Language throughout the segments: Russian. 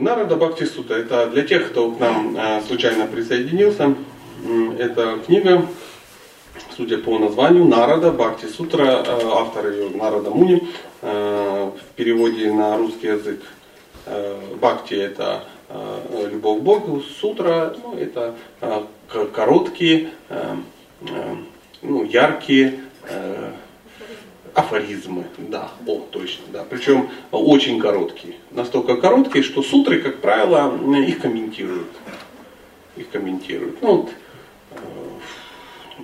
Нарада Бхакти Сута. Это для тех, кто к нам э, случайно присоединился. Это книга, судя по названию, Нарада Бхакти Сутра, э, автор ее Нарада Муни, э, в переводе на русский язык. Бхакти это любовь к Богу, сутра ну, это короткие, ну, яркие афоризмы, да, о, точно, да. Причем очень короткие. Настолько короткие, что сутры, как правило, их комментируют. Их комментируют. Ну, вот, э,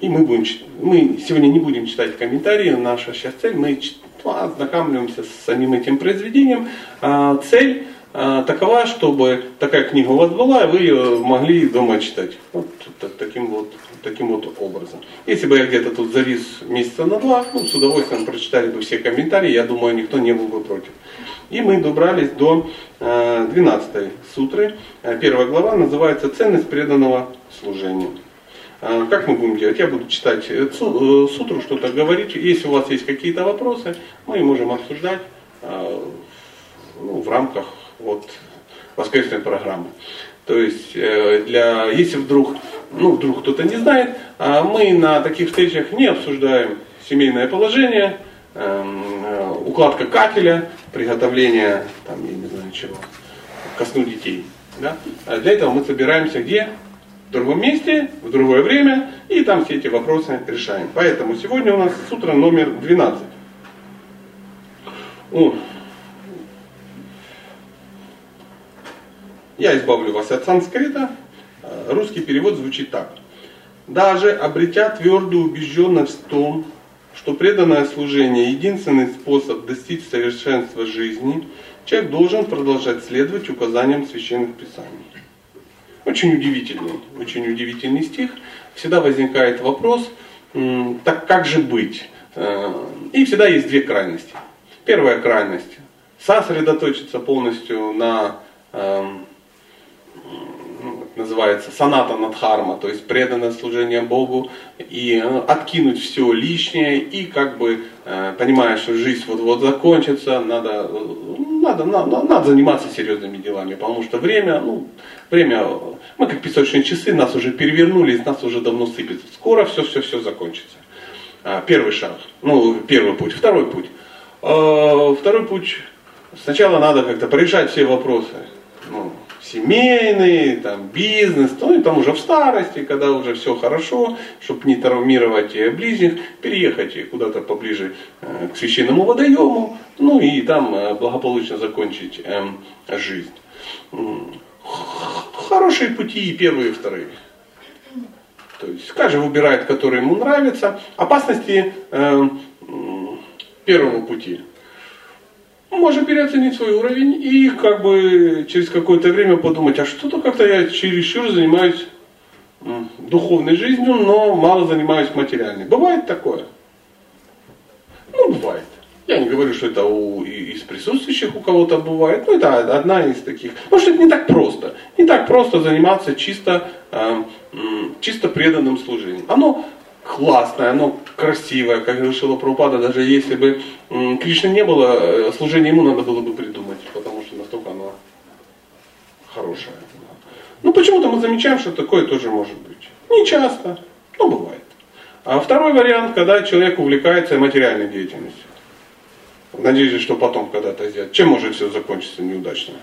и мы, будем, мы сегодня не будем читать комментарии, наша сейчас цель, мы ну, ознакомливаемся с самим этим произведением. А, цель а, такова, чтобы такая книга у вас была, и вы ее могли дома читать. Вот таким вот, таким вот образом. Если бы я где-то тут завис месяца на два, ну, с удовольствием прочитали бы все комментарии, я думаю, никто не был бы против. И мы добрались до 12 э, сутры. Э, первая глава называется «Ценность преданного служения». Э, как мы будем делать? Я буду читать сутру, что-то говорить. Если у вас есть какие-то вопросы, мы можем обсуждать ну, в рамках вот, воскресной программы. То есть, для, если вдруг, ну, вдруг кто-то не знает, а мы на таких встречах не обсуждаем семейное положение, эм, э, укладка кафеля, приготовление, там, я не знаю чего, ко сну детей. Да? А для этого мы собираемся где? В другом месте, в другое время, и там все эти вопросы решаем. Поэтому сегодня у нас сутра номер 12. О, Я избавлю вас от санскрита. Русский перевод звучит так. Даже обретя твердую убежденность в том, что преданное служение – единственный способ достичь совершенства жизни, человек должен продолжать следовать указаниям священных писаний. Очень удивительный, очень удивительный стих. Всегда возникает вопрос, так как же быть? Э, и всегда есть две крайности. Первая крайность – сосредоточиться полностью на эм, называется саната надхарма, то есть преданное служение Богу, и э, откинуть все лишнее, и как бы э, понимая, что жизнь вот-вот закончится, надо, надо, надо, надо заниматься серьезными делами, потому что время, ну, время, мы как песочные часы, нас уже перевернули, из нас уже давно сыпется. Скоро все-все-все закончится. А, первый шаг, ну, первый путь. Второй путь. А, второй путь, сначала надо как-то порешать все вопросы. Семейный, там, бизнес, ну и там уже в старости, когда уже все хорошо, чтобы не травмировать ближних, переехать куда-то поближе э, к священному водоему, ну и там э, благополучно закончить эм, жизнь. Хорошие пути и первые, и вторые. То есть каждый выбирает, который ему нравится. Опасности э, первому пути – можно переоценить свой уровень и как бы через какое-то время подумать, а что-то как-то я чересчур занимаюсь духовной жизнью, но мало занимаюсь материальной. Бывает такое? Ну, бывает. Я не говорю, что это у, из присутствующих у кого-то бывает, но это одна из таких. Потому что это не так просто. Не так просто заниматься чисто, э, чисто преданным служением. Оно классное, оно красивое, как решила Прабхупада, даже если бы Кришны не было, э, служение ему надо было бы придумать, потому что настолько оно хорошее. Ну почему-то мы замечаем, что такое тоже может быть. Не часто, но бывает. А второй вариант, когда человек увлекается материальной деятельностью. Надеюсь, что потом когда-то сделать. Чем может все закончиться неудачно?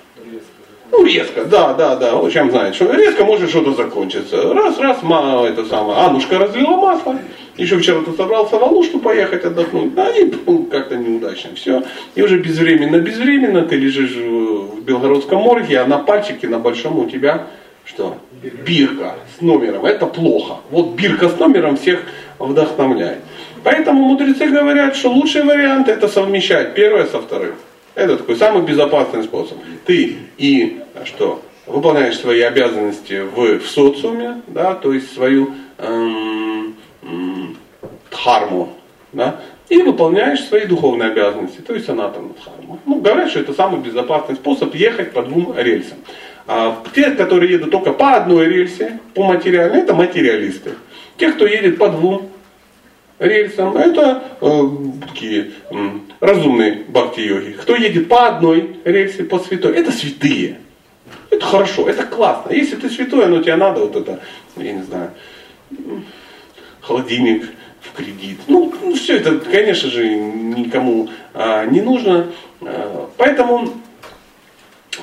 Ну, резко, да, да, да. Чем знает, что резко может что-то закончиться. Раз, раз, ма, это самое, Анушка разлила масло. Еще вчера ты собрался в Алушку поехать отдохнуть. Да, и как-то неудачно. Все. И уже безвременно, безвременно ты лежишь в Белгородском морге, а на пальчике на большом у тебя что? Бирка с номером. Это плохо. Вот бирка с номером всех вдохновляет. Поэтому мудрецы говорят, что лучший вариант это совмещать первое со вторым. Это такой самый безопасный способ. Ты и что? Выполняешь свои обязанности в, в социуме, да, то есть свою эм, эм, дхарму, да, и выполняешь свои духовные обязанности, то есть анатом дхарму. Ну, говорят, что это самый безопасный способ ехать по двум рельсам. А те, которые едут только по одной рельсе, по материальной, это материалисты. Те, кто едет по двум рельсам, это э, такие э, разумные бхакти-йоги. Кто едет по одной рельсе, по святой, это святые. это хорошо, это классно. Если ты святой, оно тебе надо, вот это, я не знаю, холодильник в кредит. Ну, ну все это, конечно же, никому а, не нужно. А, поэтому,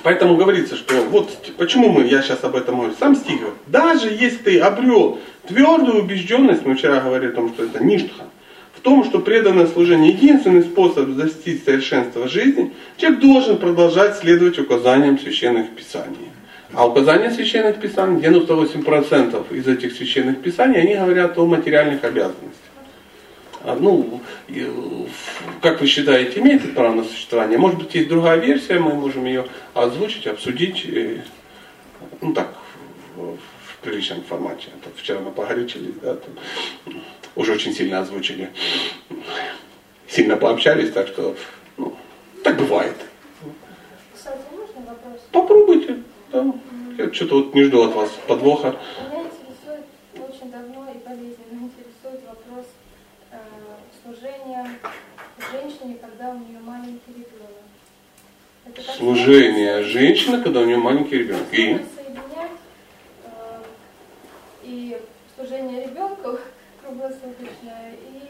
поэтому говорится, что вот почему мы, я сейчас об этом говорю, сам стих говорит, даже если ты обрел твердую убежденность, мы вчера говорили о том, что это ништха, в том, что преданное служение единственный способ достичь совершенства жизни, человек должен продолжать следовать указаниям священных писаний. А указания священных писаний, 98% из этих священных писаний, они говорят о материальных обязанностях. А, ну, как вы считаете, имеет это право на существование? Может быть, есть другая версия, мы можем ее озвучить, обсудить, ну так, в приличном формате. А вчера мы погорячились, да, там, уже очень сильно озвучили, сильно пообщались, так что, ну, так бывает. Кстати, можно вопрос? Попробуйте. Да. Я что-то вот не жду от вас подвоха. Меня интересует очень давно и болезненно интересует вопрос э, служения женщине, когда у нее маленький ребенок. Это Служение женщины, когда у нее маленький ребенок. И? Э, и служение ребенку круглосуточное, и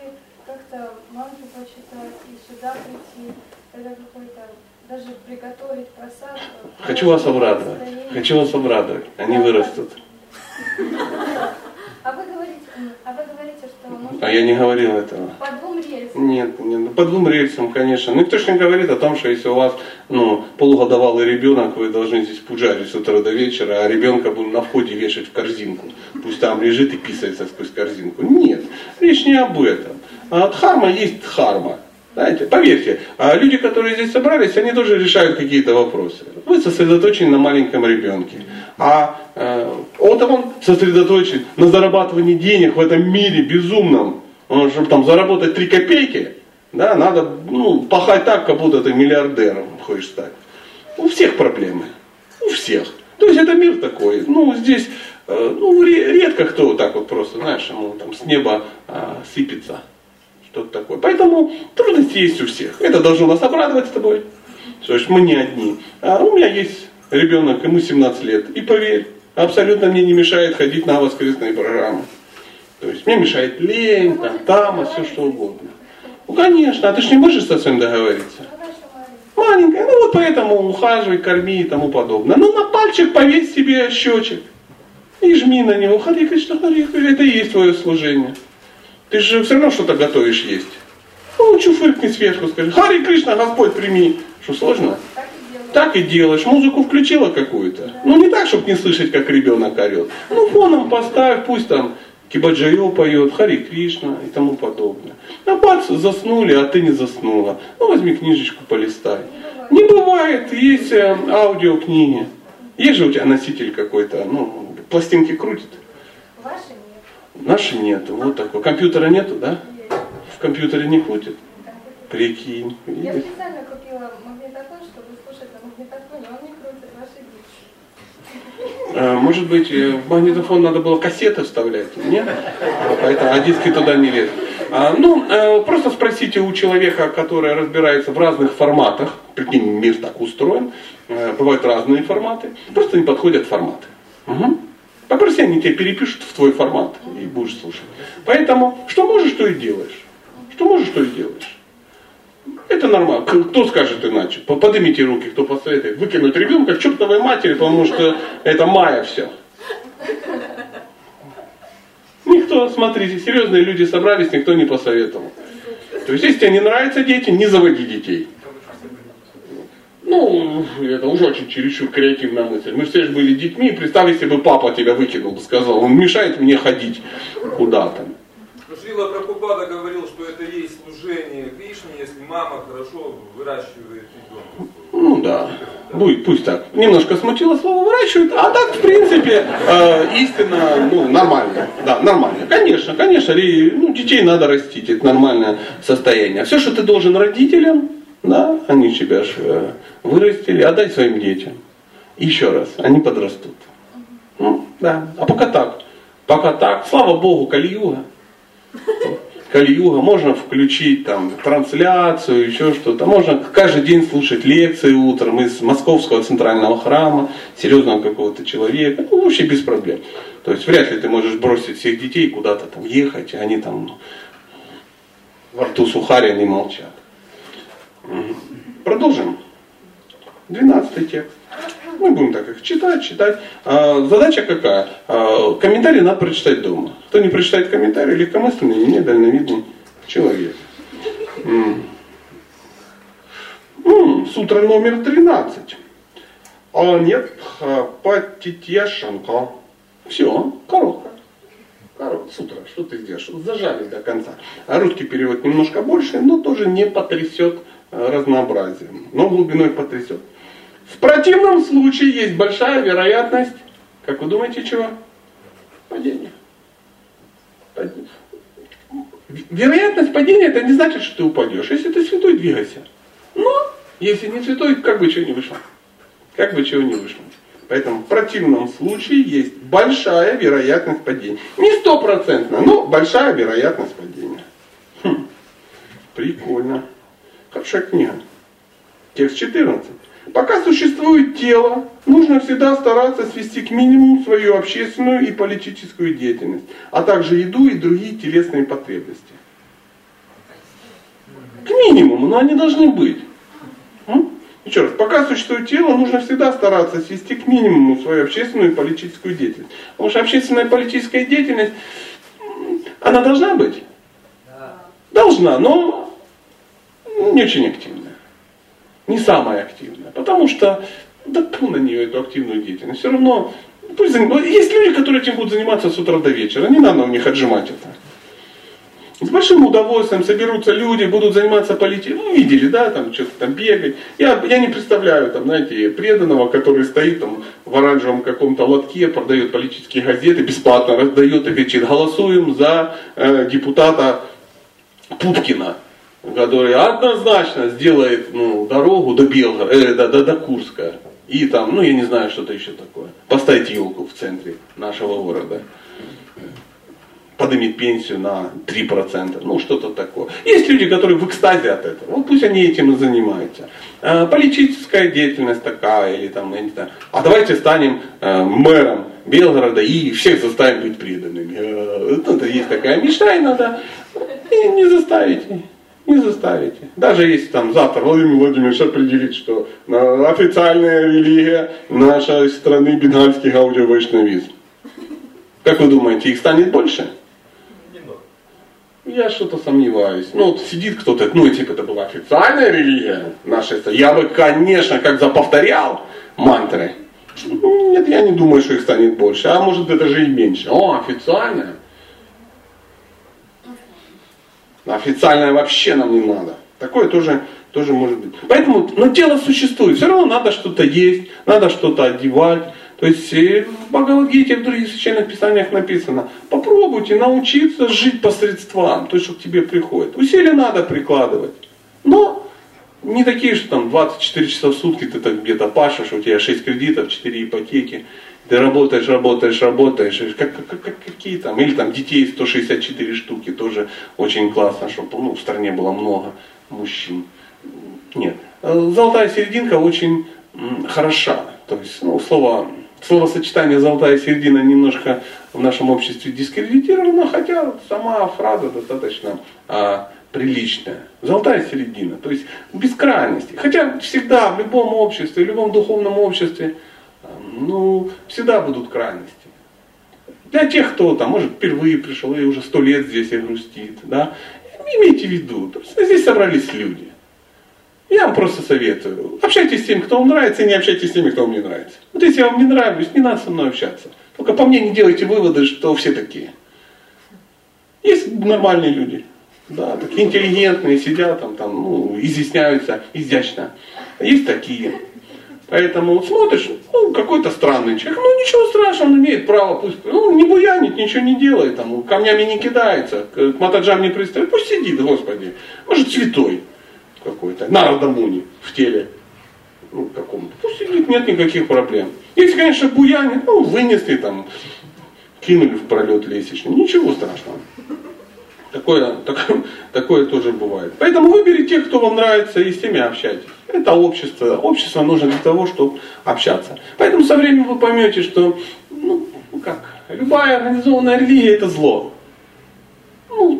как-то мамке почитать, и сюда прийти. Это какой-то даже приготовить просад. Хочу вас обрадовать. Хочу вас обрадовать. Они вырастут. А вы говорите, а вы говорите, что нужно... А я не говорил этого. По двум рельсам? Нет, нет, ну, по двум рельсам, конечно. Ну, никто же не говорит о том, что если у вас ну, полугодовалый ребенок, вы должны здесь пуджарить с утра до вечера, а ребенка будем на входе вешать в корзинку. Пусть там лежит и писается сквозь корзинку. Нет, речь не об этом. А дхарма есть дхарма. Знаете, поверьте, а люди, которые здесь собрались, они тоже решают какие-то вопросы. Вы сосредоточены на маленьком ребенке. А э, он сосредоточен на зарабатывании денег в этом мире безумном. Он, чтобы там заработать три копейки, да, надо ну, пахать так, как будто ты миллиардером хочешь стать. У всех проблемы. У всех. То есть это мир такой. Ну, здесь э, ну, редко кто вот так вот просто, знаешь, ему там с неба э, сыпется что-то такое. Поэтому трудности есть у всех. Это должно нас обрадовать с тобой. То есть мы не одни. А у меня есть ребенок, ему 17 лет. И поверь, абсолютно мне не мешает ходить на воскресные программы. То есть мне мешает лень, там, тама, все что угодно. Ну конечно, а ты же не можешь со своим договориться. Маленькая, ну вот поэтому ухаживай, корми и тому подобное. Ну на пальчик повесь себе счетчик. И жми на него. Хари Кришна, Хари Это и есть твое служение. Ты же все равно что-то готовишь есть. Ну, чуфыркни сверху, скажи, Хари Кришна, Господь, прими. Что, сложно? Так и делаешь. Музыку включила какую-то. Ну, не так, чтобы не слышать, как ребенок орет. Ну, фоном поставь, пусть там Кибаджайо поет, Хари Кришна и тому подобное. А бац, заснули, а ты не заснула. Ну, возьми книжечку, полистай. Не бывает, есть э, аудиокниги. Есть же у тебя носитель какой-то, ну, пластинки крутит. Ваши Наши нету. Вот такой. Компьютера нету, да? В компьютере не крутит. Прикинь. Я специально купила магнитофон, чтобы слушать на магнитофоне, он не крутит ваши диски. А, может быть, э, в магнитофон надо было кассеты вставлять, нет? А, поэтому, а диски туда не лезут. А, ну, просто спросите у человека, который разбирается в разных форматах, прикинь, мир так устроен, бывают разные форматы, просто не подходят форматы. Угу. Попроси, они тебе перепишут в твой формат и будешь слушать. Поэтому, что можешь, то и делаешь. Что можешь, то и делаешь. Это нормально. Кто скажет иначе? Поднимите руки, кто посоветует. Выкинуть ребенка к чертовой матери, потому что это мая все. Никто, смотрите, серьезные люди собрались, никто не посоветовал. То есть, если тебе не нравятся дети, не заводи детей. Ну, это уже очень чересчур креативная мысль. Мы все же были детьми, представь, если бы папа тебя выкинул, сказал, он мешает мне ходить куда-то. Шрила Прабхупада говорил, что это есть служение Кришне, если мама хорошо выращивает ребенка. Ну да, будет, пусть так. Немножко смутило слово выращивает, а так, в принципе, э, истина, ну, нормально. Да, нормально. Конечно, конечно, ну, детей надо растить, это нормальное состояние. Все, что ты должен родителям, да, они тебя же э, вырастили, отдай своим детям. Еще раз, они подрастут. Ну, да. А пока так. Пока так, слава Богу, Кальюга. Можно включить там трансляцию, еще что-то. Можно каждый день слушать лекции утром из Московского центрального храма, серьезного какого-то человека. Ну, вообще без проблем. То есть вряд ли ты можешь бросить всех детей куда-то там ехать, и они там ну, во рту сухарь, они молчат. Продолжим. Двенадцатый текст. Мы будем так их читать, читать. А, задача какая? А, комментарий надо прочитать дома. Кто не прочитает комментарий, легкомысленный и недальновидный человек. М-м. М-м, сутра номер 13. А нет, Патитьяшанка. Все, коротко. Коротко, сутра, что ты сделаешь? Зажали до конца. А русский перевод немножко больше, но тоже не потрясет э, разнообразием, но глубиной потрясет. В противном случае есть большая вероятность, как вы думаете, чего? Падения. Вероятность падения это не значит, что ты упадешь. Если ты святой, двигайся. Но, если не святой, как бы чего не вышло. Как бы чего не вышло. Поэтому в противном случае есть большая вероятность падения. Не стопроцентно, но большая вероятность падения. Хм, прикольно. Хорошая книга. Текст 14. Пока существует тело, нужно всегда стараться свести к минимуму свою общественную и политическую деятельность, а также еду и другие телесные потребности. К минимуму, но они должны быть. Еще раз, пока существует тело, нужно всегда стараться свести к минимуму свою общественную и политическую деятельность. Потому что общественная и политическая деятельность, она должна быть? Должна, но не очень активная не самая активная. Потому что, да на нее эту активную деятельность. Все равно, пусть заним... есть люди, которые этим будут заниматься с утра до вечера. Не надо у них отжимать это. С большим удовольствием соберутся люди, будут заниматься политикой. Ну, видели, да, там что-то там бегать. Я, я не представляю, там, знаете, преданного, который стоит там в оранжевом каком-то лотке, продает политические газеты, бесплатно раздает и кричит, голосуем за э, депутата Пупкина который однозначно сделает ну, дорогу до Белгорода, э, до, до, до Курска. И там, ну я не знаю, что-то еще такое. Поставить елку в центре нашего города. Поднимет пенсию на 3%. Ну, что-то такое. Есть люди, которые в экстазе от этого. Вот пусть они этим и занимаются. А, политическая деятельность такая, или там, я не знаю. А давайте станем э, мэром Белгорода и всех заставим быть преданными. Э, это есть такая мечта, и надо и не заставить. Не заставите. Даже если там завтра Владимир Владимирович определит, что официальная религия нашей страны бенгальский аудиовайшнавизм. Как вы думаете, их станет больше? Я что-то сомневаюсь. Ну, вот сидит кто-то, ну, типа, это была официальная религия нашей страны. Я бы, конечно, как заповторял мантры. Нет, я не думаю, что их станет больше. А может, это же и меньше. О, официальная. Официальное вообще нам не надо. Такое тоже, тоже может быть. Поэтому, но тело существует. Все равно надо что-то есть, надо что-то одевать. То есть в Бхагавадгите, в других священных писаниях написано, попробуйте научиться жить посредством, то, что к тебе приходит. Усилия надо прикладывать. Но не такие, что там 24 часа в сутки ты так где-то пашешь, у тебя 6 кредитов, 4 ипотеки. Ты работаешь, работаешь, работаешь, как, как, как, какие там, или там детей 164 штуки, тоже очень классно, чтобы ну, в стране было много мужчин. Нет. Золотая серединка очень хороша. То есть, ну, слово, словосочетание золотая середина немножко в нашем обществе дискредитировано, хотя сама фраза достаточно а, приличная. Золотая середина, то есть без крайности. Хотя всегда в любом обществе, в любом духовном обществе ну, всегда будут крайности. Для тех, кто там, может, впервые пришел и уже сто лет здесь и грустит, да, имейте в виду, здесь собрались люди. Я вам просто советую, общайтесь с теми, кто вам нравится, и не общайтесь с теми, кто вам не нравится. Вот если я вам не нравлюсь, не надо со мной общаться. Только по мне не делайте выводы, что все такие. Есть нормальные люди, да, такие интеллигентные, сидят там, там, ну, изъясняются изящно. Есть такие. Поэтому смотришь, ну, какой-то странный человек, ну, ничего страшного, он имеет право, пусть, ну, не буянит, ничего не делает, там, камнями не кидается, к, к матаджам не пристает, пусть сидит, Господи, может, святой какой-то, Нарадамуни в теле, ну, каком-то, пусть сидит, нет никаких проблем. Если, конечно, буянит, ну, вынесли там, кинули в пролет лестничный, ничего страшного. Такое, такое, такое тоже бывает. Поэтому выбери тех, кто вам нравится, и с теми общайтесь. Это общество. Общество нужно для того, чтобы общаться. Поэтому со временем вы поймете, что ну, как, любая организованная религия это зло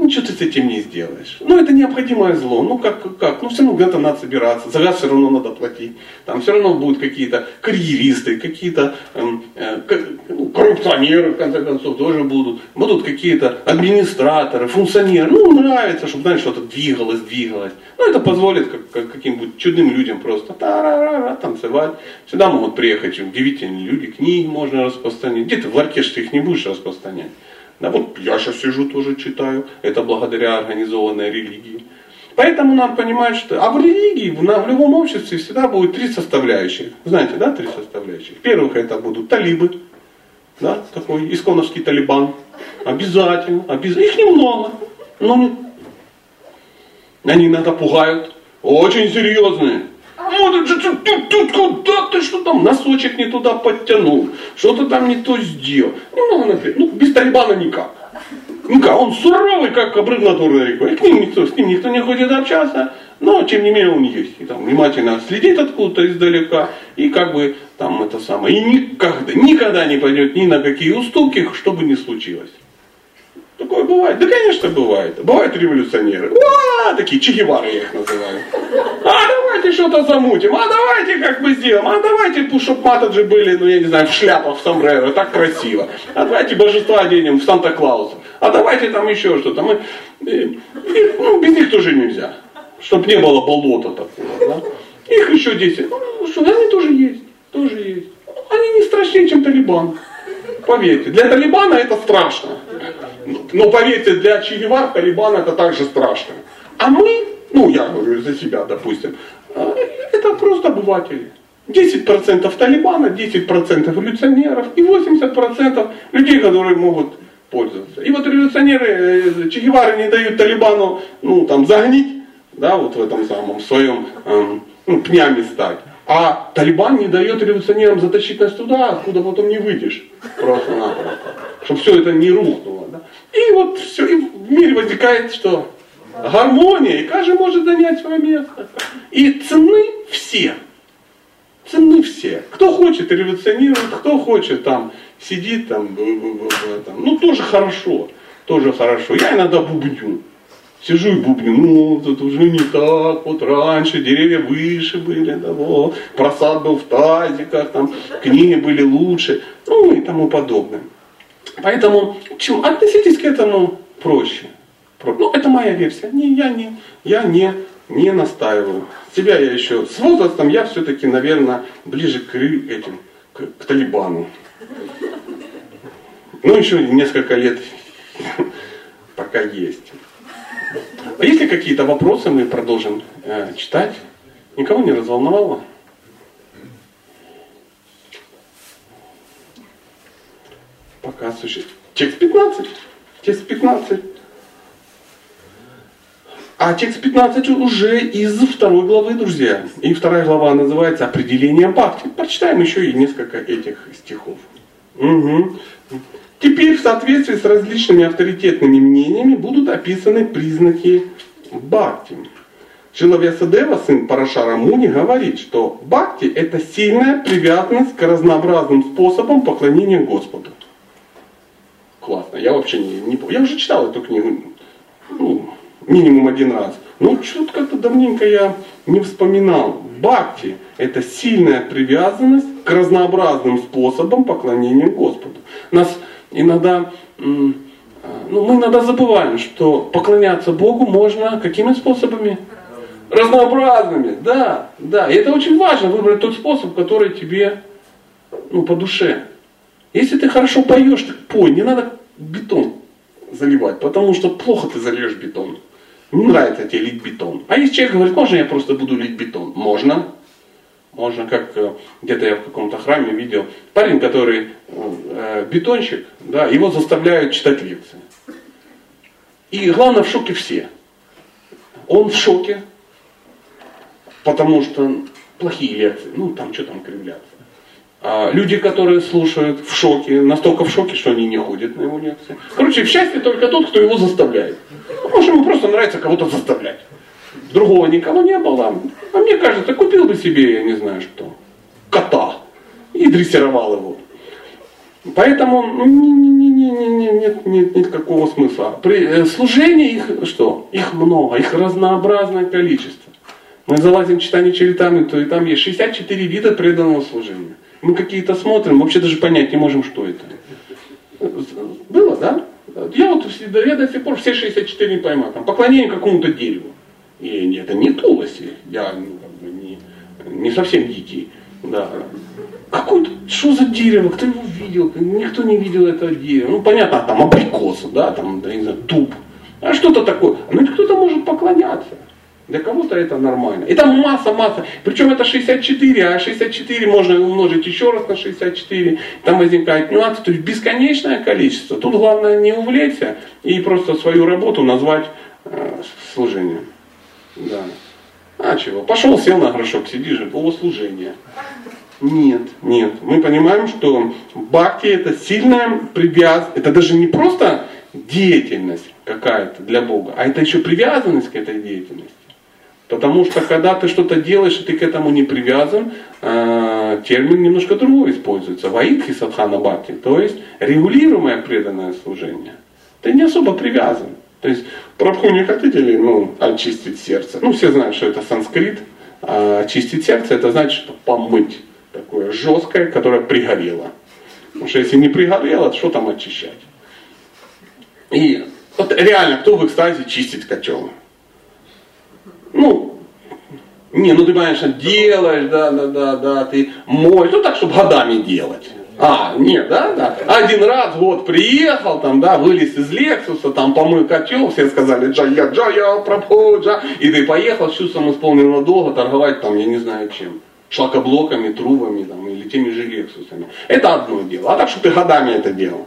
ничего ты с этим не сделаешь. Ну, это необходимое зло. Ну, как, как? Ну, все равно где-то надо собираться, за газ все равно надо платить. Там все равно будут какие-то карьеристы, какие-то эм, э, ну, коррупционеры, в конце концов, тоже будут. Будут какие-то администраторы, функционеры. Ну, нравится, чтобы, знаешь, что-то двигалось, двигалось. Ну, это позволит как, как, каким-нибудь чудным людям просто та-ра-ра-ра, танцевать. Сюда могут приехать удивительные люди, книги можно распространять. Где ты в оркестре их не будешь распространять? Да вот я сейчас сижу тоже читаю. Это благодаря организованной религии. Поэтому надо понимать, что... А в религии, в, в любом обществе всегда будет три составляющих. Знаете, да, три составляющих? Первых это будут талибы. Да, такой исконовский талибан. Обязательно, обязательно. Их немного. Но они иногда пугают. Очень серьезные. Вот, тут, тут, тут, куда ты что там, носочек не туда подтянул, что-то там не то сделал. Немного например, ну, без Талибана никак. Никак, он суровый, как над рекой. И к ним никто, с ним никто не хочет общаться, но тем не менее он есть. И там внимательно следит откуда-то издалека, и как бы там это самое. И никогда, никогда не пойдет ни на какие уступки, что бы ни случилось. Такое бывает. Да, конечно, бывает. Бывают революционеры. А, такие чехивары я их называю. А давайте что-то замутим. А давайте как бы сделаем. А давайте, чтобы матаджи были, ну я не знаю, в шляпах, в сомбреро. Так красиво. А давайте божества оденем в Санта-Клауса. А давайте там еще что-то. Мы, и, ну, без них тоже нельзя. Чтобы не было болота такого. Да? Их еще 10. Ну, что, они тоже есть. Тоже есть. Они не страшнее, чем Талибан. Поверьте, для Талибана это страшно. Но поверьте, для Че Гевар Талибан это также страшно. А мы, ну я говорю за себя, допустим, э, это просто обыватели. 10% Талибана, 10% революционеров и 80% людей, которые могут пользоваться. И вот революционеры э, Че Гевары не дают Талибану ну, там, загнить, да, вот в этом самом своем эм, ну, пнями стать. А Талибан не дает революционерам затащить нас туда, откуда потом не выйдешь. Просто-напросто. Чтобы все это не рухнуло. Да? И вот все, и в мире возникает что? Гармония, и каждый может занять свое место. И цены все. Цены все. Кто хочет революционирует, кто хочет там сидит там, ну тоже хорошо, тоже хорошо. Я иногда бубню. Сижу и бубню, ну, тут уже не так, вот раньше деревья выше были, да, вот, просад был в тазиках, там, книги были лучше, ну и тому подобное. Поэтому чем, относитесь к этому проще. Ну, это моя версия. Не, я не, я не, не настаиваю. Себя я еще с возрастом я все-таки, наверное, ближе к этим, к, к Талибану. Ну, еще несколько лет пока есть. А есть ли какие-то вопросы, мы продолжим э, читать. Никого не разволновало? Пока существует. Текст 15. Текст 15. А текст 15 уже из второй главы, друзья. И вторая глава называется «Определение бхакти». Прочитаем еще и несколько этих стихов. Угу. Теперь в соответствии с различными авторитетными мнениями будут описаны признаки бхакти. Шилавьясадева, сын Парашара Муни, говорит, что бхакти – это сильная привязанность к разнообразным способам поклонения Господу. Классно, я вообще не, не Я уже читал эту книгу ну, минимум один раз. Но что-то как-то давненько я не вспоминал. Бхакти – это сильная привязанность к разнообразным способам поклонения Господу. Нас иногда, ну, мы иногда забываем, что поклоняться Богу можно какими способами? Разнообразными, да, да. И это очень важно, выбрать тот способ, который тебе ну, по душе. Если ты хорошо поешь, так пой, не надо бетон заливать, потому что плохо ты зальешь бетон. Не нравится тебе лить бетон. А если человек говорит, можно я просто буду лить бетон? Можно. Можно, как э, где-то я в каком-то храме видел, парень, который э, бетонщик, да, его заставляют читать лекции. И главное, в шоке все. Он в шоке, потому что плохие лекции, ну там что там кривляться. А люди, которые слушают в шоке, настолько в шоке, что они не ходят на его лекции. Короче, в счастье только тот, кто его заставляет. Может, ему просто нравится кого-то заставлять. Другого никого не было. А мне кажется, купил бы себе, я не знаю что, кота и дрессировал его. Поэтому ну, не, не, не, не, не, нет, нет никакого смысла. При э, служении их что? Их много, их разнообразное количество. Мы залазим в читание Чаритамы, то и там есть 64 вида преданного служения. Мы какие-то смотрим, вообще даже понять не можем, что это. Было, да? Я вот я до сих пор все 64 не пойму. Там, поклонение какому-то дереву. И это не Туласи, я ну, как бы, не, не совсем дикий. Да. Какой-то, что за дерево, кто его видел? Никто не видел этого дерева. Ну, понятно, там абрикосы, да, там, да, не знаю, дуб. А что-то такое. Ну, кто-то может поклоняться. Для кого-то это нормально. И там масса, масса. Причем это 64, а 64 можно умножить еще раз на 64. Там возникает нюансы. То есть бесконечное количество. Тут главное не увлечься и просто свою работу назвать э, служением. Да. А чего? Пошел, сел на горшок, сидишь, о, служение. Нет, нет. Мы понимаем, что бхакти это сильная привязанность. Это даже не просто деятельность какая-то для Бога, а это еще привязанность к этой деятельности. Потому что когда ты что-то делаешь, и ты к этому не привязан, э, термин немножко другой используется. Ваидхи садхана бхакти, то есть регулируемое преданное служение. Ты не особо привязан. То есть Прабху не хотите ли ну, очистить сердце? Ну, все знают, что это санскрит. А очистить сердце, это значит, что помыть. Такое жесткое, которое пригорело. Потому что если не пригорело, то что там очищать? И вот реально, кто в экстазе чистит котел? Ну, не, ну ты, конечно, делаешь, да, да, да, да, ты моешь, ну так, чтобы годами делать. А, нет, да, да. Один раз в год приехал, там, да, вылез из Лексуса, там помыл котел, все сказали, джая, джая, прабху, джа. И ты поехал с чувством исполненного долга торговать там, я не знаю чем. Шлакоблоками, трубами там, или теми же Лексусами. Это одно дело. А так, что ты годами это делал.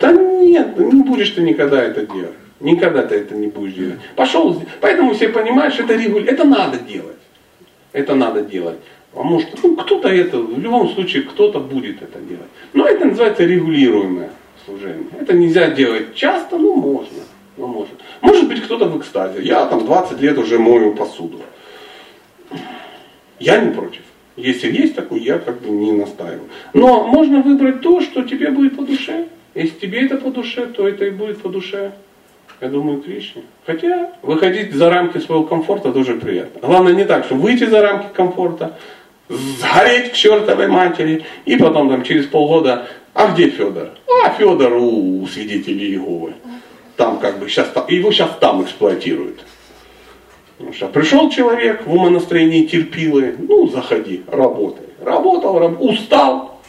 Да нет, не будешь ты никогда это делать. Никогда ты это не будешь делать. Пошел, поэтому все понимают, что это регуль, это надо делать. Это надо делать. Потому что ну, кто-то это, в любом случае кто-то будет это делать. Но это называется регулируемое служение. Это нельзя делать часто, но можно. Но можно. Может быть кто-то в экстазе. Я там 20 лет уже мою посуду. Я не против. Если есть такой, я как бы не настаиваю. Но можно выбрать то, что тебе будет по душе. Если тебе это по душе, то это и будет по душе. Я думаю, Кришне. Хотя выходить за рамки своего комфорта тоже приятно. Главное не так, что выйти за рамки комфорта, сгореть к чертовой матери, и потом там через полгода, а где Федор? А Федор у, у свидетелей Иеговы. Там как бы сейчас, его сейчас там эксплуатируют. Потому что пришел человек в умонастроении терпилы, ну заходи, работай. Работал, раб, устал,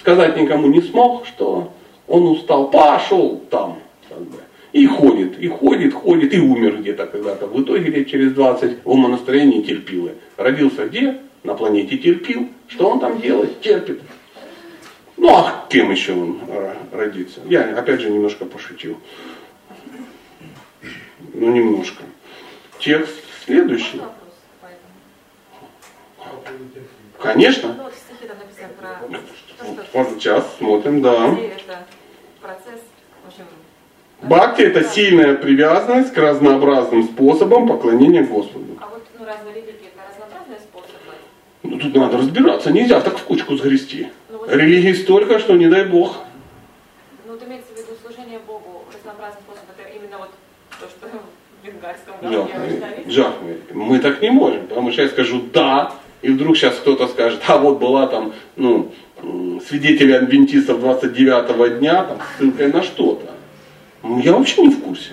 сказать никому не смог, что он устал, пошел там. Как бы. И ходит, и ходит, ходит, и умер где-то когда-то. В итоге лет через 20 в умонастроении терпилы. Родился где? На планете терпил. Что он там делает? Терпит. Ну а кем еще он э, родится? Я опять же немножко пошутил. Ну немножко. Текст следующий. Конечно. Вот сейчас смотрим, да. Бхакти это сильная привязанность к разнообразным способам поклонения Господу. Ну тут надо разбираться, нельзя так в кучку сгрести. Ну, вот Религии столько, что не дай бог. Ну вот имеется в виду служение Богу разнообразным способом, это именно вот то, что в венгерском галке Жах, мы так не можем, потому что я скажу да, и вдруг сейчас кто-то скажет, а вот была там, ну, свидетели адвентистов 29-го дня, там, ссылкой на что-то. Я вообще не в курсе.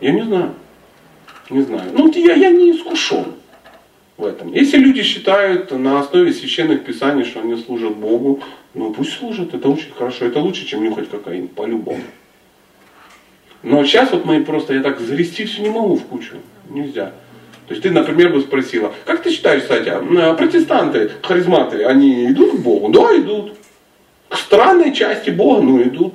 Я не знаю. Не знаю. Ну, я, я не искушен в этом. Если люди считают на основе священных писаний, что они служат Богу, ну пусть служат, это очень хорошо, это лучше, чем нюхать кокаин, по-любому. Но сейчас вот мы просто, я так загрести все не могу в кучу, нельзя. То есть ты, например, бы спросила, как ты считаешь, кстати, а, протестанты, харизматы, они идут к Богу? Да, идут. К странной части Бога, ну идут.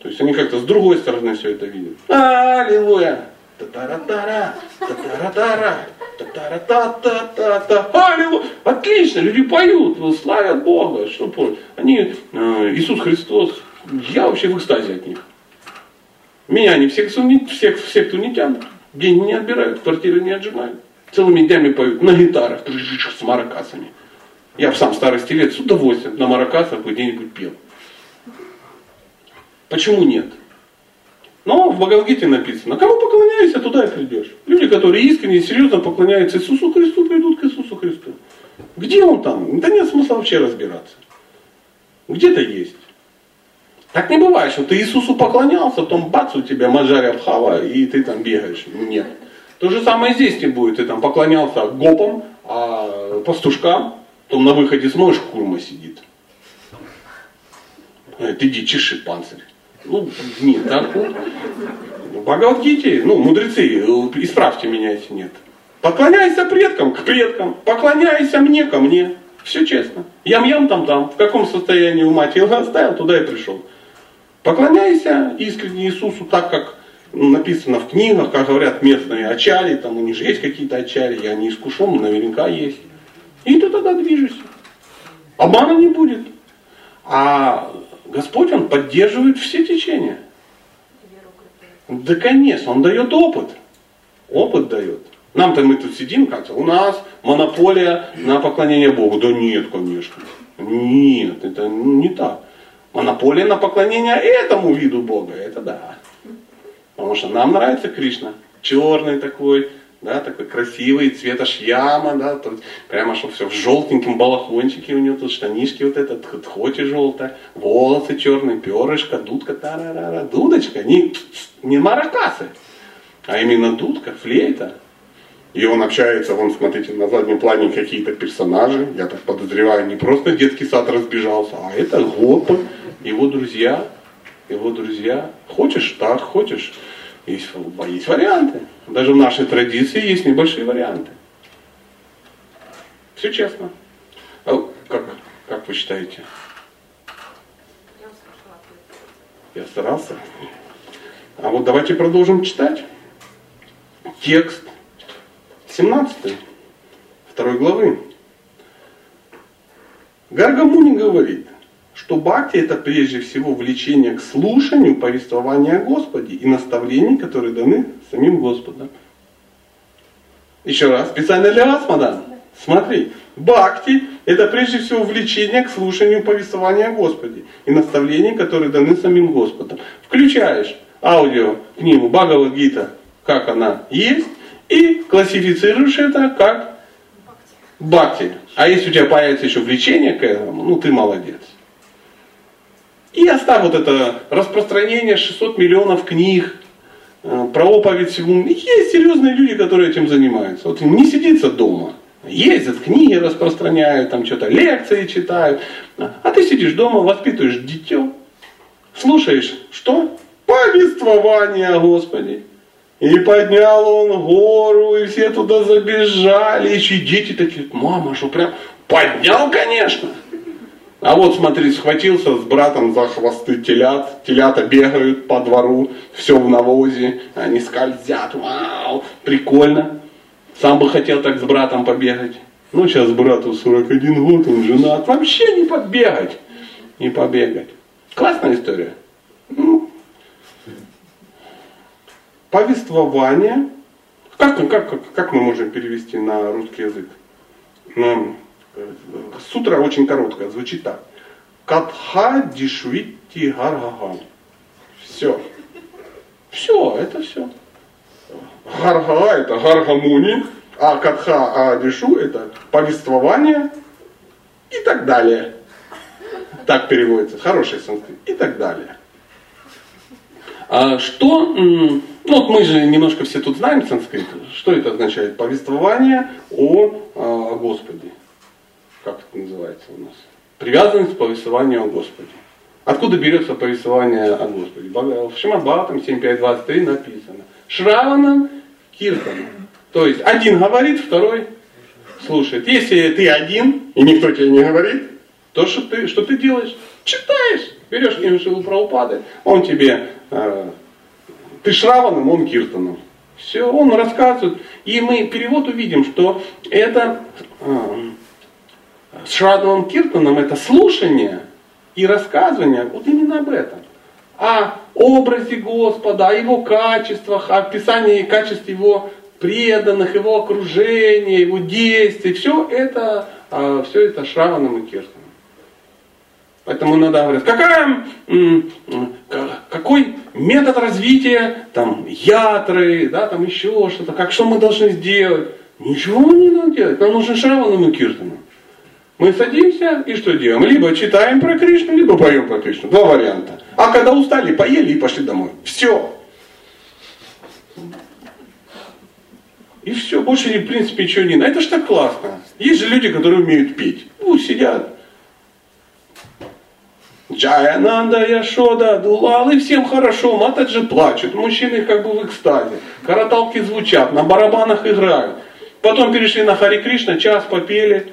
То есть они как-то с другой стороны все это видят. Аллилуйя! Та-та-ра-та-ра, та-та-ра-та-ра. Та-та-та-та-та-та. Аллилуйя. Отлично, люди поют, славят Бога. Что Они, э, Иисус Христос, я вообще в экстазе от них. Меня они всех, всех в секту не тянут, деньги не отбирают, квартиры не отжимают. Целыми днями поют на гитарах с маракасами. Я в сам старости лет с удовольствием на маракасах где-нибудь пел. Почему нет? Но в Багалгите написано, кому поклоняешься, туда и придешь. Люди, которые искренне и серьезно поклоняются Иисусу Христу, придут к Иисусу Христу. Где он там? Да нет смысла вообще разбираться. Где-то есть. Так не бывает, что ты Иисусу поклонялся, потом бац, у тебя Маджаря Абхава, и ты там бегаешь. Нет. То же самое здесь не будет. Ты там поклонялся гопам, а пастушкам, потом на выходе смотришь, курма сидит. Ты иди, чеши панцирь. Ну, нет, так вот. Бхагавадгите, ну, мудрецы, исправьте меня, если нет. Поклоняйся предкам к предкам, поклоняйся мне ко мне. Все честно. Ям-ям там-там. В каком состоянии ума тело оставил, туда и пришел. Поклоняйся искренне Иисусу так, как написано в книгах, как говорят местные ачари, там у них же есть какие-то ачари, я не искушен, но наверняка есть. И ты тогда движешься. Обмана не будет. А Господь, Он поддерживает все течения. Да, конечно, Он дает опыт. Опыт дает. Нам-то мы тут сидим как-то, у нас монополия на поклонение Богу. Да нет, конечно. Нет, это не так. Монополия на поклонение этому виду Бога, это да. Потому что нам нравится Кришна. Черный такой, да, такой красивый, цвета шьяма, да, тут прямо что все в желтеньком балахончике у него тут штанишки вот этот, хоть и желтая, волосы черные, перышко, дудка, тарарара, дудочка, не, не маракасы, а именно дудка, флейта. И он общается, вон, смотрите, на заднем плане какие-то персонажи, я так подозреваю, не просто детский сад разбежался, а это Гопа, его друзья, его друзья. Хочешь так, хочешь. Есть, есть варианты. Даже в нашей традиции есть небольшие варианты. Все честно. А как, как вы считаете? Я старался. А вот давайте продолжим читать. Текст 17 второй главы. Гаргамуни говорит, что бхакти это прежде всего влечение к слушанию повествования о Господе и наставлений, которые даны самим Господом. Еще раз, специально для вас, мадам. Смотри, бхакти – это прежде всего влечение к слушанию повествования о Господе и наставлений, которые даны самим Господом. Включаешь аудио книгу Бхагавадгита, как она есть, и классифицируешь это как бхакти. А если у тебя появится еще влечение к этому, ну ты молодец. И оставь вот это распространение 600 миллионов книг, э, проповедь всему. Есть серьезные люди, которые этим занимаются. Вот не сидится дома. Ездят, книги распространяют, там что-то лекции читают. А ты сидишь дома, воспитываешь дитё, слушаешь, что? Повествование о Господе. И поднял он гору, и все туда забежали. И дети такие, мама, что прям поднял, конечно. А вот смотри, схватился с братом за хвосты телят, телята бегают по двору, все в навозе, они скользят, вау, прикольно. Сам бы хотел так с братом побегать. Ну, сейчас брату 41 год, он женат, вообще не побегать, не побегать. Классная история. Ну, повествование. Как, как, как, как мы можем перевести на русский язык? Ну, Сутра очень короткая, звучит так. Катха дишвити гаргага. Все. Все, это все. Гаргага это гаргамуни, а катха а дишу это повествование и так далее. Так переводится, хороший санскрит. И так далее. А что, ну вот мы же немножко все тут знаем санскрит, что это означает? Повествование о, о Господе как это называется у нас? Привязанность к повествованию о Господе. Откуда берется повествование о Господе? В Шимабатам 7.5.23 написано. Шраванам Киртаном. То есть один говорит, второй слушает. Если ты один, и никто тебе не говорит, то что ты, что ты делаешь? Читаешь. Берешь книгу Шилу Праупады, он тебе, э, ты Шраваном, он Киртаном. Все, он рассказывает. И мы перевод увидим, что это э, с Шрадовым Киртоном это слушание и рассказывание вот именно об этом. о образе Господа, о его качествах, о описании качеств его преданных, его окружения, его действий. Все это, а, все это Шраваном и Киртаном. Поэтому иногда говорят, какая, какой метод развития там, ятры, да, там еще что-то, как что мы должны сделать. Ничего не надо делать, нам нужен Шраваном и Киртаном. Мы садимся и что делаем? Либо читаем про Кришну, либо поем про Кришну. Два варианта. А когда устали, поели и пошли домой. Все. И все, больше, в принципе, ничего не надо. Это ж так классно. Есть же люди, которые умеют петь. Ну, сидят. Джаянанда, Яшода, Дулал, и всем хорошо, Матаджи плачут, мужчины как бы в экстазе, караталки звучат, на барабанах играют. Потом перешли на Хари Кришна, час попели,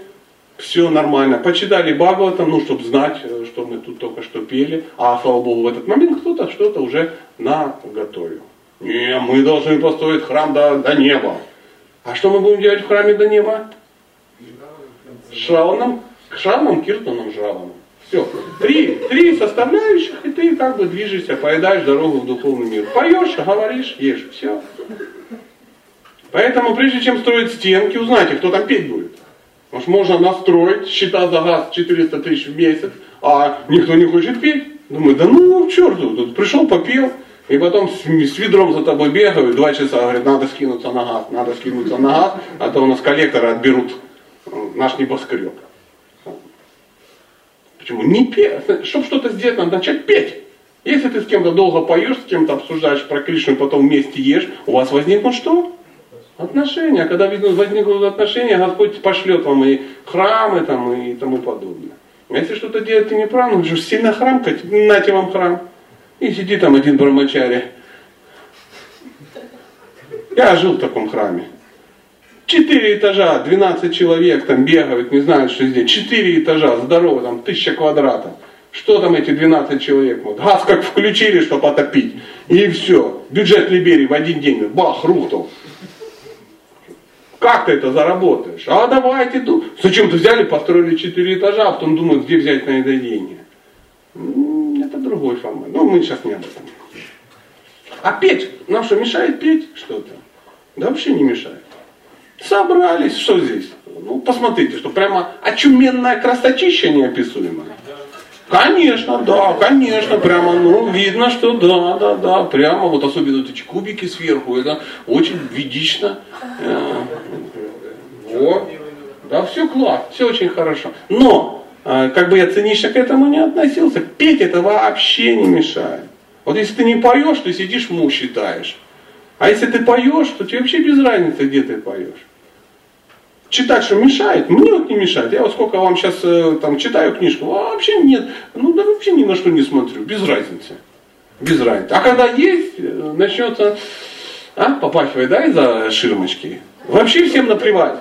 все нормально. Почитали Бхагаватам, ну, чтобы знать, э, что мы тут только что пели. А, слава в этот момент кто-то что-то уже наготовил. Не, мы должны построить храм до, до неба. А что мы будем делать в храме до неба? Шраваном, шраваном, киртаном, жраваном. Все. Три, три составляющих, и ты как бы движешься, поедаешь дорогу в духовный мир. Поешь, говоришь, ешь. Все. Поэтому прежде чем строить стенки, узнайте, кто там петь будет. Можно настроить счета за газ 400 тысяч в месяц, а никто не хочет петь. Думаю, да ну к черту, тут пришел, попел, и потом с, с ведром за тобой бегают, два часа говорят, надо скинуться на газ, надо скинуться на газ, а то у нас коллекторы отберут э, наш небоскреб. Почему? Не петь. Чтобы что-то сделать, надо начать петь. Если ты с кем-то долго поешь, с кем-то обсуждаешь про Кришну, потом вместе ешь, у вас возникнут что? Отношения. Когда возникнут отношения, Господь пошлет вам и храмы там, и тому подобное. Если что-то делаете неправильно, же сильно храм, нате вам храм. И сиди там один брамачари. Я жил в таком храме. Четыре этажа, 12 человек там бегают, не знают, что здесь. Четыре этажа, здорово, там тысяча квадратов. Что там эти 12 человек могут? Газ как включили, чтобы отопить. И все. Бюджет Либерии в один день, бах, рухнул. Как ты это заработаешь? А давайте, зачем-то взяли, построили четыре этажа, а потом думают, где взять на это деньги. Это другой формат. Но мы сейчас не об этом. А петь, нам что, мешает петь что-то? Да вообще не мешает. Собрались, что здесь? Ну, посмотрите, что прямо очуменная красотища неописуемая. Конечно, да, конечно, прямо, ну, видно, что да, да, да, прямо, вот особенно вот эти кубики сверху, это очень ведично. Э, вот. Да, все класс, все очень хорошо. Но, э, как бы я цинично к этому не относился, петь это вообще не мешает. Вот если ты не поешь, ты сидишь му считаешь. А если ты поешь, то тебе вообще без разницы, где ты поешь читать что мешает? Мне вот не мешает. Я вот сколько вам сейчас э, там читаю книжку, вообще нет. Ну да вообще ни на что не смотрю, без разницы. Без разницы. А когда есть, э, начнется, а, попахивает, да, из-за ширмочки. Вообще всем наплевать.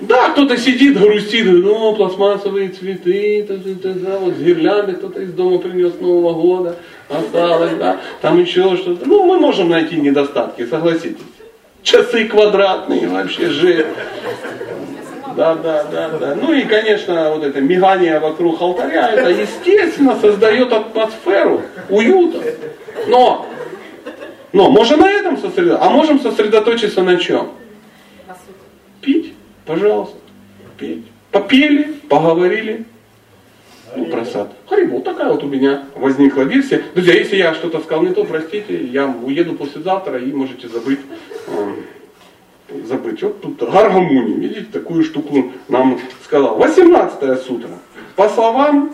Да, кто-то сидит, грустит, ну, пластмассовые цветы, та, та, та, та, вот гирлянды кто-то из дома принес Нового года, осталось, да, там еще что-то. Ну, мы можем найти недостатки, согласитесь. Часы квадратные, вообще же. Да, да, да, да. Ну и, конечно, вот это мигание вокруг алтаря, это, естественно, создает атмосферу уюта. Но, но можем на этом сосредоточиться, а можем сосредоточиться на чем? Пить, пожалуйста, пить. Попели, поговорили, ну, просад. Харибу, такая вот у меня возникла версия. Друзья, если я что-то сказал не то, простите, я уеду послезавтра и можете забыть забыть. Вот тут гаргамуни, видите, такую штуку нам сказал. 18 сутра. По словам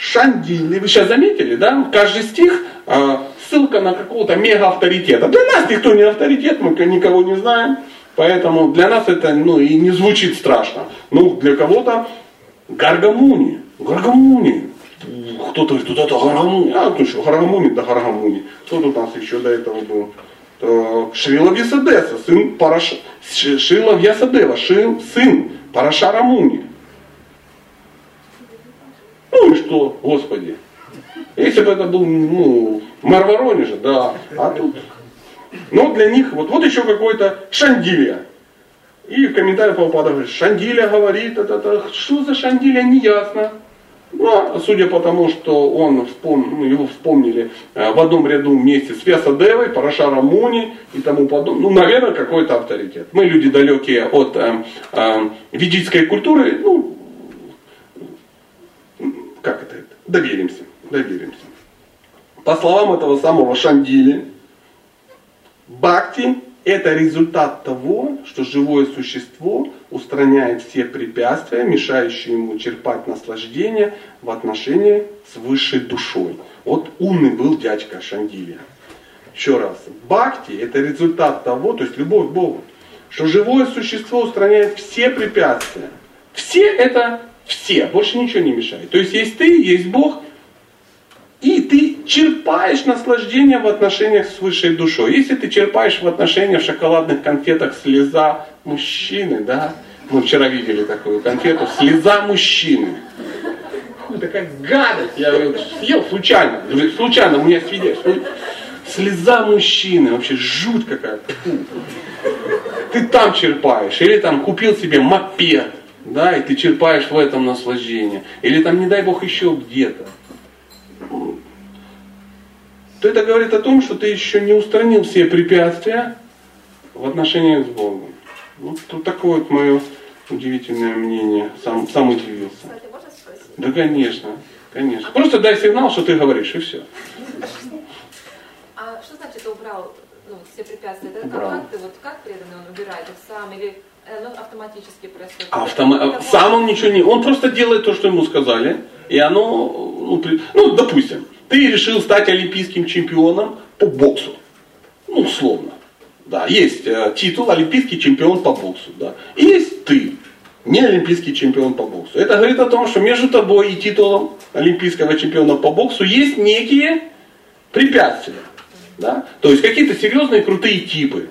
Шандили, вы сейчас заметили, да? Каждый стих э, ссылка на какого-то мега авторитета. Для нас никто не авторитет, мы никого не знаем. Поэтому для нас это ну, и не звучит страшно. Ну, для кого-то Гаргамуни. Гаргамуни. Кто-то говорит, это Гаргамуни. А, ну что, Гаргамуни, да Гаргамуни. Кто тут у нас еще до этого был? Э, Шрила Висадеса, сын Параш... Шрила Вьясадева, сын Парашара Муни. Ну и что, Господи. Если бы это был ну, мэр Воронежа, да. А тут, ну для них, вот, вот еще какой-то Шандилья. И в комментариях Павлопада говорит, Шандиля говорит, это, это, что за Шандиля, не ясно. Но, судя по тому, что он вспом... ну, его вспомнили э, в одном ряду вместе с Весадевой, Парашаром Муни и тому подобное, ну, наверное, какой-то авторитет. Мы люди далекие от э, э, ведической культуры, ну, как это, доверимся, доверимся. По словам этого самого Шандили, Бхакти – это результат того, что живое существо устраняет все препятствия, мешающие ему черпать наслаждение в отношении с высшей душой. Вот умный был дядька Шандилия. Еще раз, бхакти – это результат того, то есть любовь к Богу, что живое существо устраняет все препятствия. Все это все, больше ничего не мешает. То есть есть ты, есть Бог, и ты черпаешь наслаждение в отношениях с высшей душой. Если ты черпаешь в отношениях в шоколадных конфетах слеза мужчины, да, мы вчера видели такую конфету, слеза мужчины. Фу, такая гадость, я съел случайно, случайно у меня свидетельство. Слеза мужчины, вообще жуть какая. Ты там черпаешь, или там купил себе мопед, да, и ты черпаешь в этом наслаждение. Или там, не дай бог, еще где-то то это говорит о том, что ты еще не устранил все препятствия в отношениях с Богом. Вот, вот такое вот мое удивительное мнение. Сам, сам удивился. Кстати, можно спросить? Да, конечно, конечно. Просто дай сигнал, что ты говоришь, и все. А что значит убрал ну, все препятствия? Это Убрал. как ты, вот как преданный он убирает их сам или оно автоматически происходит? Автома- Это Сам он ничего не... Он просто делает то, что ему сказали. И оно... Ну, при- ну, допустим, ты решил стать олимпийским чемпионом по боксу. Ну, условно. Да, есть э, титул олимпийский чемпион по боксу. Да. И есть ты, не олимпийский чемпион по боксу. Это говорит о том, что между тобой и титулом олимпийского чемпиона по боксу есть некие препятствия. Да? То есть какие-то серьезные крутые типы,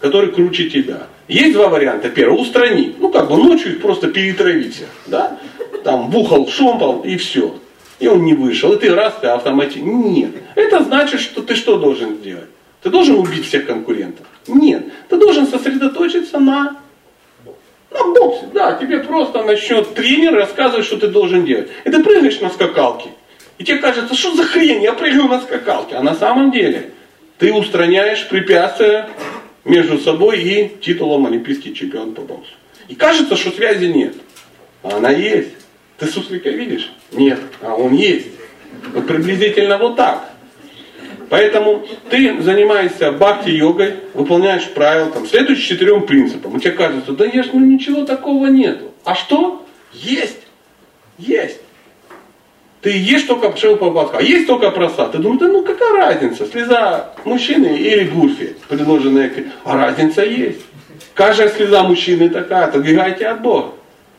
которые круче тебя. Есть два варианта. Первый, устранить. Ну, как бы ночью их просто перетравить всех. Да? Там бухал, шомпал и все. И он не вышел. И ты раз, ты автоматически. Нет. Это значит, что ты что должен сделать? Ты должен убить всех конкурентов? Нет. Ты должен сосредоточиться на, на боксе. Да, тебе просто начнет тренер рассказывать, что ты должен делать. И ты прыгаешь на скакалке. И тебе кажется, что за хрень, я прыгаю на скакалке. А на самом деле ты устраняешь препятствия между собой и титулом олимпийский чемпион по боксу. И кажется, что связи нет. А она есть. Ты суслика видишь? Нет. А он есть. Вот приблизительно вот так. Поэтому ты занимаешься бхакти-йогой, выполняешь правила, там, следуешь четырем принципам. И тебе кажется, да я ж, ну ничего такого нету. А что? Есть. Есть. Ты ешь только пшел по А есть только проса. Ты думаешь, да ну какая разница, слеза мужчины или гурфи, предложенная. А разница есть. Каждая слеза мужчины такая, отодвигайте от Бога.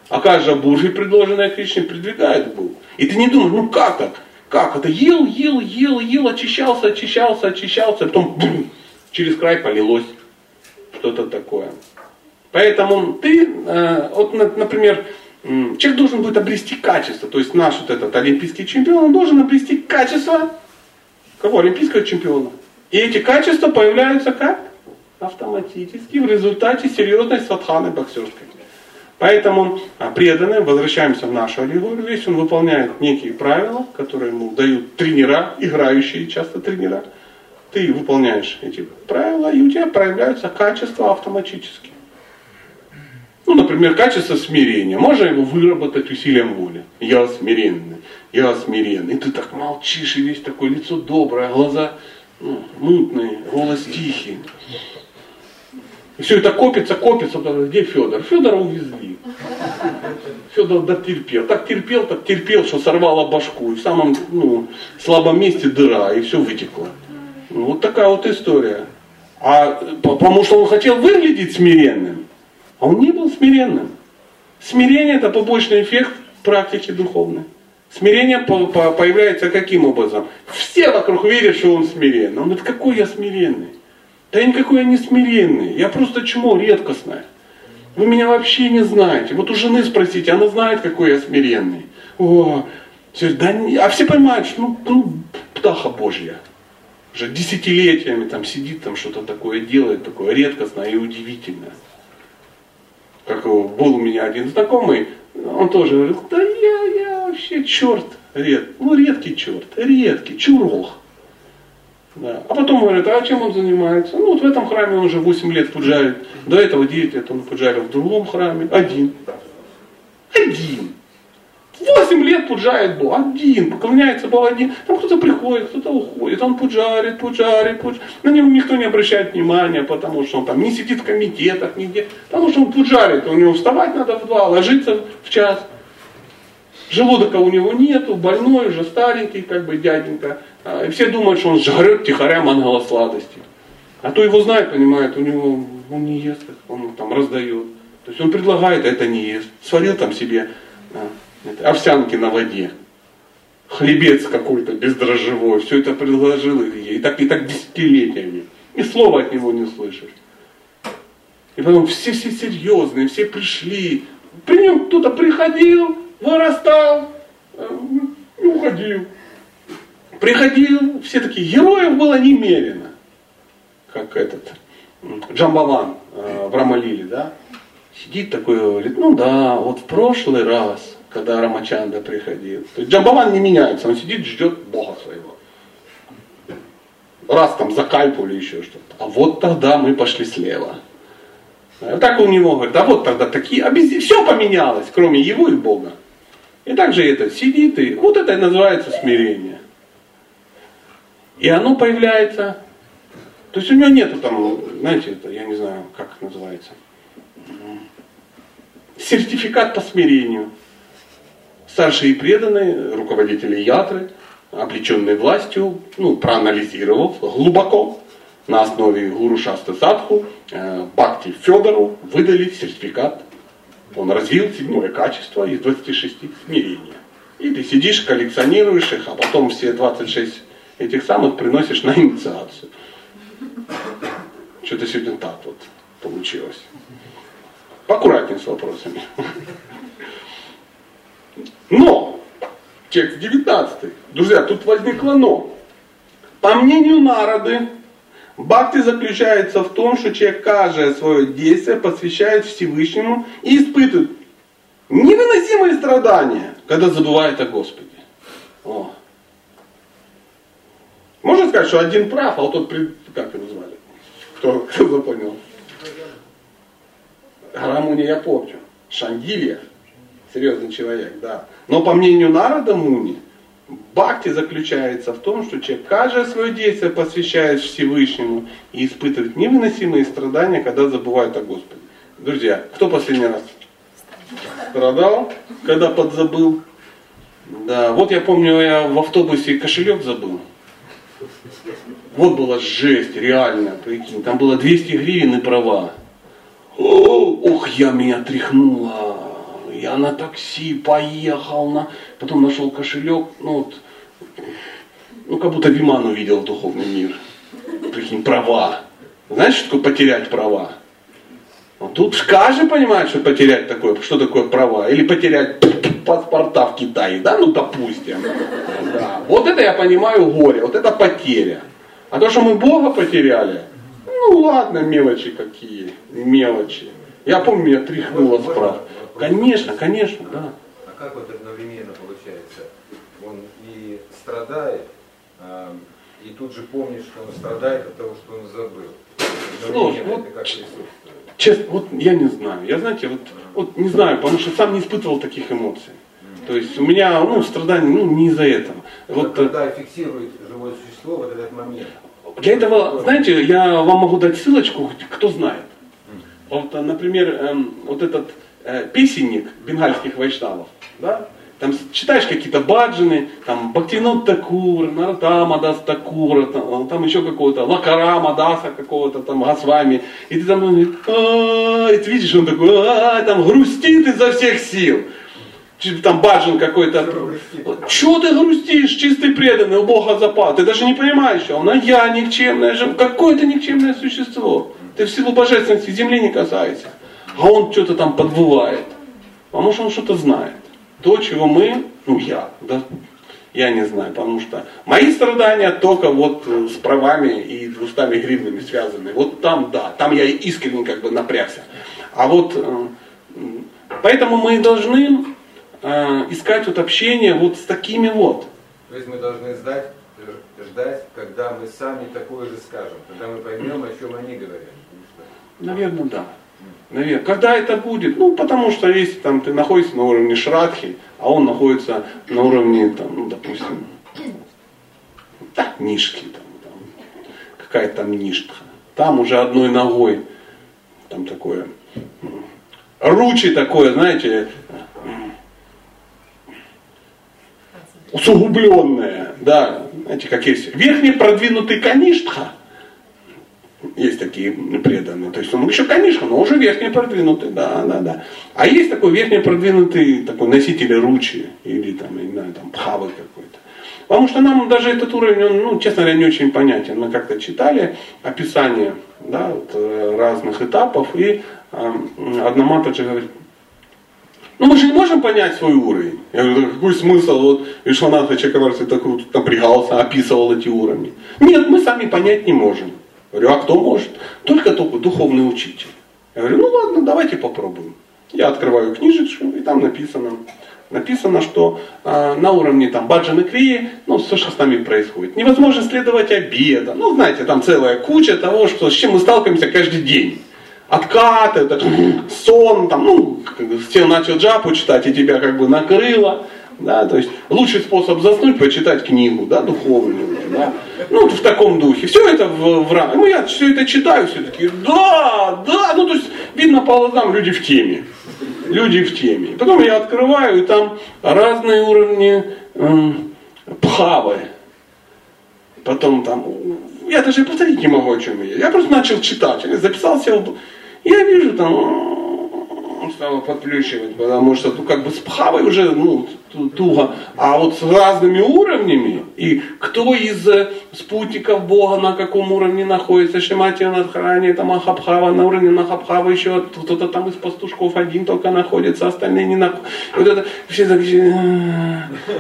А каждая буржи, предложенная Кришне, придвигает к. И ты не думаешь, ну как так? Как это? Ел, ел, ел, ел, очищался, очищался, очищался, а потом бум, через край полилось что-то такое. Поэтому ты, э, вот, на- например, человек должен будет обрести качество. То есть наш вот этот олимпийский чемпион, он должен обрести качество кого? Олимпийского чемпиона. И эти качества появляются как? Автоматически в результате серьезной садханы боксерской. Поэтому а, преданный, возвращаемся в нашу аллегорию, если он выполняет некие правила, которые ему дают тренера, играющие часто тренера, ты выполняешь эти правила, и у тебя проявляются качества автоматически. Ну, например, качество смирения. Можно его выработать усилием воли. Я смиренный, я смиренный. И ты так молчишь, и весь такое лицо доброе, глаза ну, мутные, голос тихий. И все это копится, копится, где Федор? Федора увезли. Федор дотерпел. Так терпел, так терпел, что сорвало башку. И в самом ну, слабом месте дыра, и все вытекло. Ну, вот такая вот история. А по- потому что он хотел выглядеть смиренным, а он не был смиренным. Смирение это побочный эффект практики духовной. Смирение по- по- появляется каким образом? Все вокруг верят, что он смиренный. Он говорит, какой я смиренный? Да я никакой я не смиренный. Я просто чмо редкостное. Вы меня вообще не знаете. Вот у жены спросите, она знает, какой я смиренный. О, все, да не- а все понимают, что ну, ну, птаха Божья. Уже десятилетиями там сидит, там что-то такое делает, такое редкостное и удивительное. Как был у меня один знакомый, Он тоже говорит, да я, я вообще черт, ред, ну редкий черт, редкий, чурох. Да. А потом говорят, а чем он занимается? Ну вот в этом храме он уже 8 лет пуджарит. До этого 9 лет он пуджарил в другом храме. Один. Один. Восемь лет пуджает Бог, один, поклоняется Богу один. Там кто-то приходит, кто-то уходит, он пуджарит, пуджарит, пуджарит. На него никто не обращает внимания, потому что он там не сидит в комитетах нигде. Потому что он пуджарит, у него вставать надо в два, ложиться в час. Желудка у него нету, больной уже, старенький, как бы дяденька. А, и все думают, что он жрет тихоря мангала сладости. А то его знает, понимает, у него он не ест, он там раздает. То есть он предлагает, а это не ест. Сварил там себе овсянки на воде, хлебец какой-то бездрожжевой, все это предложил ей, и так, и так десятилетиями. И слова от него не слышишь. И потом все все серьезные, все пришли. При нем кто-то приходил, вырастал э, и уходил. Приходил, все такие, героев было немерено. Как этот Джамбалан э, в Рамалиле, да? Сидит такой, говорит, ну да, вот в прошлый раз когда Рамачанда приходил. То есть Джамбаван не меняется, он сидит, ждет Бога своего. Раз там закальпу еще что-то. А вот тогда мы пошли слева. А так у него говорит, а вот тогда такие, а без... все поменялось, кроме его и Бога. И также это сидит и вот это и называется смирение. И оно появляется. То есть у него нету там, знаете, это, я не знаю, как это называется. Сертификат по смирению. Старшие преданные, руководители ятры, облеченные властью, ну, проанализировав глубоко, на основе Гуру Шасты Садху, э, Бхакти Федору выдали сертификат. Он развил седьмое качество из 26 смирения. И ты сидишь, коллекционируешь их, а потом все 26 этих самых приносишь на инициацию. Что-то сегодня так вот получилось. Поаккуратнее с вопросами. Но, текст 19. Друзья, тут возникло но. По мнению народы, Бхакти заключается в том, что человек каждое свое действие посвящает Всевышнему и испытывает невыносимые страдания, когда забывает о Господе. О. Можно сказать, что один прав, а вот тот, как его звали? Кто, кто запомнил? Рамуни я помню. Шангилья серьезный человек, да. Но по мнению Нарада Муни, Бхакти заключается в том, что человек каждое свое действие посвящает Всевышнему и испытывает невыносимые страдания, когда забывает о Господе. Друзья, кто последний раз страдал, когда подзабыл? Да, вот я помню, я в автобусе кошелек забыл. Вот была жесть, реально, прикинь. Там было 200 гривен и права. Ох, я меня тряхнула я на такси поехал, на... потом нашел кошелек, ну вот, ну как будто Виман увидел духовный мир. Прикинь, права. Знаешь, что такое потерять права? Вот тут каждый понимает, что потерять такое, что такое права. Или потерять паспорта в Китае, да, ну допустим. Да. Вот это я понимаю горе, вот это потеря. А то, что мы Бога потеряли, ну ладно, мелочи какие, мелочи. Я помню, меня тряхнуло справа. Конечно, конечно, да. А как вот одновременно получается? Он и страдает, а, и тут же помнит, что он страдает от того, что он забыл. Слушай, вот, честно, вот я не знаю. Я, знаете, вот, вот не знаю, потому что сам не испытывал таких эмоций. То есть у меня, ну, страдания, ну, не из-за этого. Вот, э, когда фиксирует живое существо вот этот момент. Для этого, знаете, я вам могу дать ссылочку, кто знает. Вот, например, эм, вот этот э, песенник бенгальских вайшнавов, да? Там читаешь какие-то баджины, там Бхактинот Такур, Наратама Дас Такура, там, там еще какого-то, Лакарама Даса какого-то там Гасвами, и ты там и ты видишь, он такой, там грустит изо всех сил. Там баджин какой-то. Чего ты грустишь, чистый преданный, у Бога запад? Ты даже не понимаешь, он, а я никчемное, какое-то никчемное существо. Ты в силу божественности земли не касайся а он что-то там подвывает. Потому что он что-то знает. То, чего мы, ну я, да, я не знаю, потому что мои страдания только вот э, с правами и двустами гривнами связаны. Вот там, да, там я искренне как бы напрягся. А вот э, Поэтому мы должны э, искать вот общение вот с такими вот. То есть мы должны ждать, ждать, когда мы сами такое же скажем, когда мы поймем, о чем они говорят. Наверное, да. Наверное. Когда это будет? Ну, потому что если там ты находишься на уровне шрадхи, а он находится на уровне, там, ну, допустим, да, нишки, там, там, какая-то там ништха. Там уже одной ногой, там такое, ручи такое, знаете, усугубленное, да, знаете, как есть верхний продвинутый каништха, есть такие преданные. То есть он еще, конечно, но уже верхний продвинутый, да, да, да. А есть такой верхний продвинутый такой носитель ручи или там, не знаю, там пхавы какой-то. Потому что нам даже этот уровень, он, ну, честно говоря, не очень понятен. Мы как-то читали описание да, вот, э, разных этапов, и э, Аднаматаджи говорит, ну мы же не можем понять свой уровень. Я говорю, какой смысл? Вот Вишванатха Чакраварти так вот напрягался, описывал эти уровни. Нет, мы сами понять не можем. Говорю, а кто может? Только только духовный учитель. Я говорю, ну ладно, давайте попробуем. Я открываю книжечку, и там написано, написано, что э, на уровне там баджаны крии, ну, все, что с нами происходит. Невозможно следовать обеда. Ну, знаете, там целая куча того, что, с чем мы сталкиваемся каждый день. Откаты, это, сон, там, ну, все начал джапу читать, и тебя как бы накрыло. Да, то есть лучший способ заснуть почитать книгу, да, духовную, да. Ну, в таком духе. Все это в, в. Ну, я все это читаю, все таки да, да, ну, то есть видно по глазам люди в теме люди в теме. Потом я открываю, и там разные уровни э, пхавы. Потом там, я даже повторить не могу, о чем я. Я просто начал читать, я записал себе, я вижу там, стало подплющивать, потому что ну, как бы с пхавой уже ну, туго, а вот с разными уровнями, и кто из э, спутников Бога на каком уровне находится, Шимати Надхарани, это Махабхава, на уровне Махабхава еще кто-то там из пастушков один только находится, остальные не находятся. Вот это все так,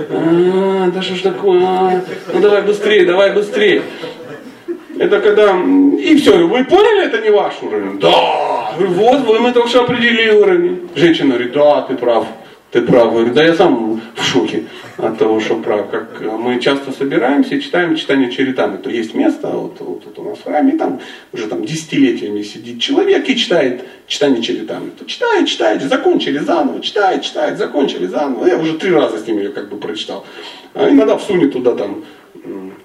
«А, да что ж такое, а? ну давай быстрее, давай быстрее. Это когда, и все, вы поняли, это не ваш уровень? Да, вот, вы мы только что определили уровень. Женщина говорит, да, ты прав, ты прав. Говорит, да я сам в шоке от того, что прав. Как мы часто собираемся и читаем читание черетами. То есть место, вот, вот тут у нас в храме, там уже там десятилетиями сидит человек и читает читание черетами. То читает, читает, закончили заново, читает, читает, закончили заново. Я уже три раза с ним ее как бы прочитал. А иногда всунет туда там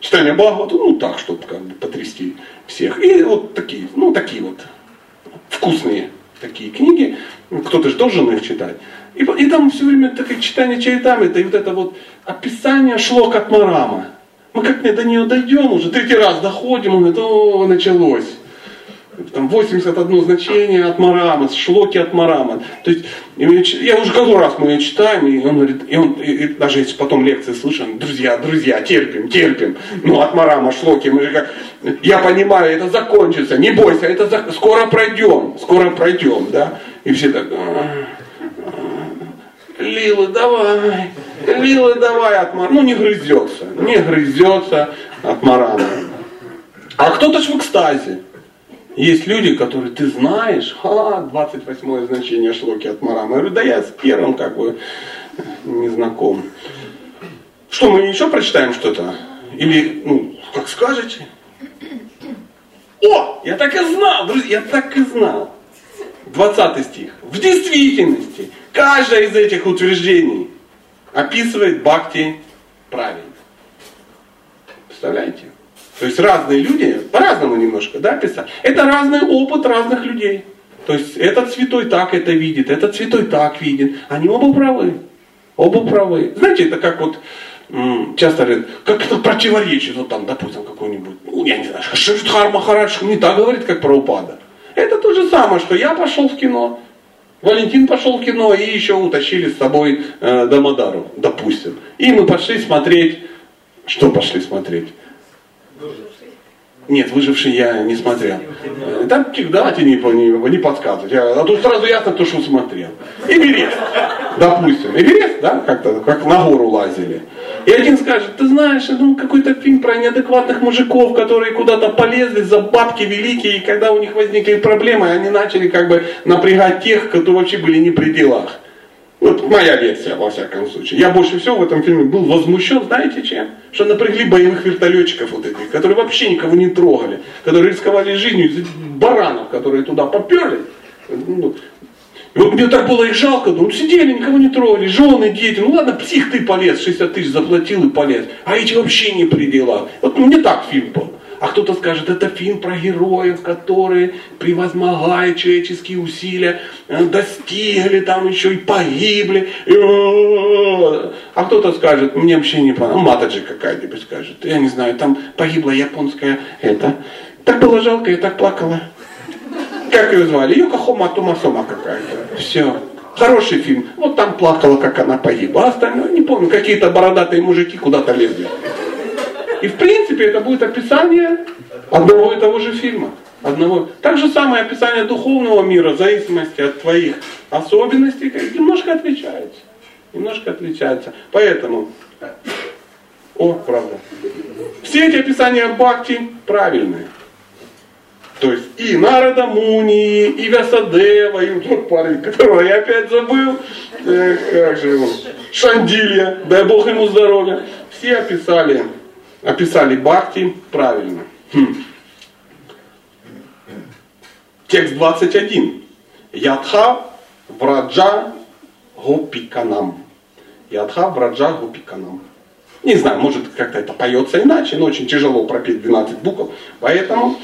читание Бхагавата, ну так, чтобы как бы потрясти всех. И вот такие, ну такие вот вкусные такие книги. Кто-то же должен их читать. И, и там все время такое читание чайтами, это и вот это вот описание шлок от Марама. Мы как до нее дойдем уже, третий раз доходим, он говорит, о, началось там 81 значение от Марама, шлоки от Марама. То есть, я уже какой раз мы ее читаем, и он говорит, и он, и, и даже если потом лекции слышим, друзья, друзья, терпим, терпим. Ну, от Марама, шлоки, мы же как, я понимаю, это закончится, не бойся, это за, скоро пройдем, скоро пройдем, да. И все так, «А, а, Лила, давай, Лила, давай от Марама. Ну, не грызется, не грызется от Марама. А кто-то ж в экстазе. Есть люди, которые ты знаешь, а, 28 значение шлоки от Марама. Я говорю, да я с первым как бы не знаком. Что, мы еще прочитаем что-то? Или, ну, как скажете? О, я так и знал, друзья, я так и знал. 20 стих. В действительности, каждое из этих утверждений описывает бхакти правильно. Представляете? То есть разные люди, по-разному немножко, да, писать. Это разный опыт разных людей. То есть этот святой так это видит, этот святой так видит. Они оба правы. Оба правы. Знаете, это как вот часто говорят, как это противоречит, вот там, допустим, какой-нибудь, ну, я не знаю, Шриштхар Махарадж не так говорит, как про упада. Это то же самое, что я пошел в кино, Валентин пошел в кино и еще утащили с собой э, Дамадару, допустим. И мы пошли смотреть, что пошли смотреть? Нет, выживший я не смотрел. Там давайте не, не, не подсказывать. А то сразу ясно, кто что смотрел. Эверест, допустим. Эверест, да, как-то, как на гору лазили. И один скажет, ты знаешь, ну какой-то фильм про неадекватных мужиков, которые куда-то полезли за бабки великие, и когда у них возникли проблемы, они начали как бы напрягать тех, кто вообще были не при делах. Вот моя версия, во всяком случае. Я больше всего в этом фильме был возмущен, знаете чем? Что напрягли боевых вертолетчиков вот этих, которые вообще никого не трогали, которые рисковали жизнью из баранов, которые туда поперли. Ну, вот мне так было их жалко, ну сидели, никого не трогали, жены, дети, ну ладно, псих ты полез, 60 тысяч заплатил и полез, а эти вообще не при делах. Вот мне так фильм был. А кто-то скажет, это фильм про героев, которые, превозмогая человеческие усилия, э, достигли там еще и погибли. А кто-то скажет, мне вообще не понравилось, Матаджи какая-нибудь скажет, я не знаю, там погибла японская это. Так было жалко, я так плакала. Как ее звали? Йокохома Тумасома какая-то. Все. Хороший фильм. Вот там плакала, как она погибла. А остальное, не помню, какие-то бородатые мужики куда-то лезли. И в принципе это будет описание одного и того же фильма. Одного. Так же самое описание духовного мира в зависимости от твоих особенностей немножко отличается. Немножко отличается. Поэтому, о, правда. Все эти описания Бхакти правильные. То есть и Нарада Муни, и Вясадева, и тот парень, которого я опять забыл, э, как же его, Шандилья, дай Бог ему здоровья. Все описали описали Бхакти правильно. Хм. Текст 21. Ядха враджа гопиканам. Ядха враджа гопиканам. Не знаю, может как-то это поется иначе, но очень тяжело пропеть 12 букв, поэтому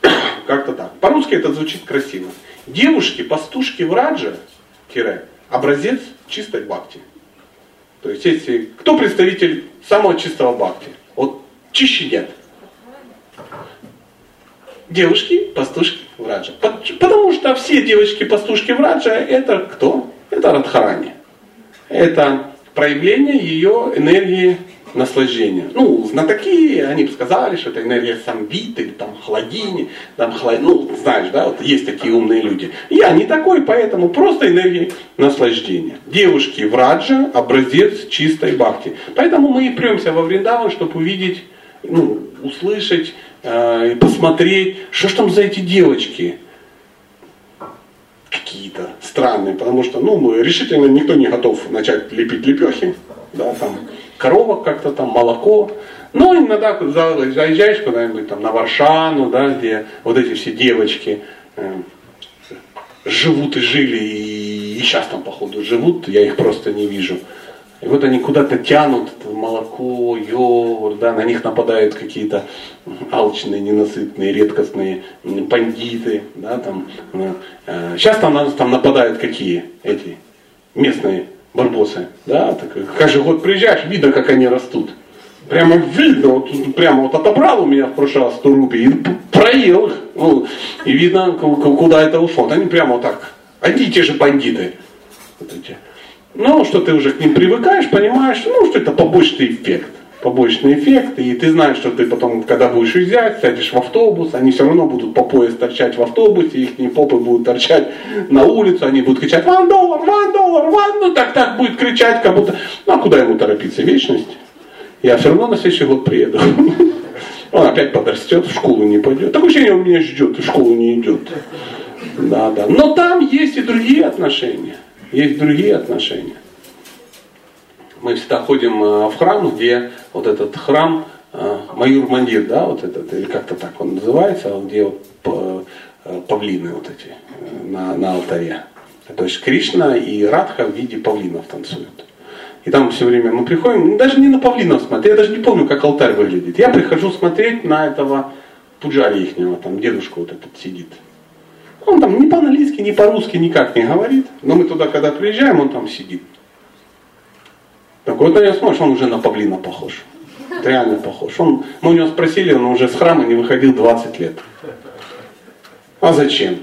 как-то так. По-русски это звучит красиво. Девушки, пастушки в Раджа, тире, образец чистой бхакти. То есть, если кто представитель самого чистого бхакти? Чище нет. Девушки, пастушки Враджа. Потому что все девочки-пастушки Враджа это кто? Это Радхарани. Это проявление ее энергии наслаждения. Ну, знатоки, они бы сказали, что это энергия самбит там хладини, там хлад... ну, знаешь, да, вот есть такие умные люди. Я не такой, поэтому просто энергия наслаждения. Девушки в Раджа образец чистой бхакти. Поэтому мы и премся во Вриндаван, чтобы увидеть ну, услышать э, и посмотреть, что ж там за эти девочки какие-то странные, потому что ну, мы решительно никто не готов начать лепить лепехи, да, там, коровок как-то там, молоко. Но иногда заезжаешь куда-нибудь там на Варшану, да, где вот эти все девочки э, живут и жили, и, и сейчас там, походу, живут, я их просто не вижу. И вот они куда-то тянут молоко, йогурт, да, на них нападают какие-то алчные, ненасытные, редкостные бандиты, да, там. Сейчас э, там на нас там нападают какие эти местные барбосы, да, так, каждый год приезжаешь, видно, как они растут. Прямо видно, вот, прямо вот отобрал у меня в прошлый раз 100 рублей и проел их. Ну, и видно, куда это ушло. Они прямо вот так, одни и те же бандиты. Вот эти. Ну, что ты уже к ним привыкаешь, понимаешь, ну, что это побочный эффект. Побочный эффект, и ты знаешь, что ты потом, когда будешь уезжать, сядешь в автобус, они все равно будут по пояс торчать в автобусе, их попы будут торчать на улицу, они будут кричать «Ван доллар, ван доллар, ван!» Ну, так, так будет кричать, как будто, ну, а куда ему торопиться, вечность? Я все равно на следующий год приеду. Он опять подрастет, в школу не пойдет. Такое ощущение, он меня ждет, в школу не идет. Да, да. Но там есть и другие отношения есть другие отношения. Мы всегда ходим э, в храм, где вот этот храм, э, Маюр Мандир, да, вот этот, или как-то так он называется, где э, павлины вот эти на, на алтаре. То есть Кришна и Радха в виде павлинов танцуют. И там все время мы приходим, ну, даже не на павлинов смотреть, я даже не помню, как алтарь выглядит. Я прихожу смотреть на этого пуджари ихнего, там дедушка вот этот сидит. Он там ни по-английски, ни по-русски никак не говорит. Но мы туда, когда приезжаем, он там сидит. Так вот него смотришь, он уже на павлина похож. Реально похож. Он, мы у него спросили, он уже с храма не выходил 20 лет. А зачем?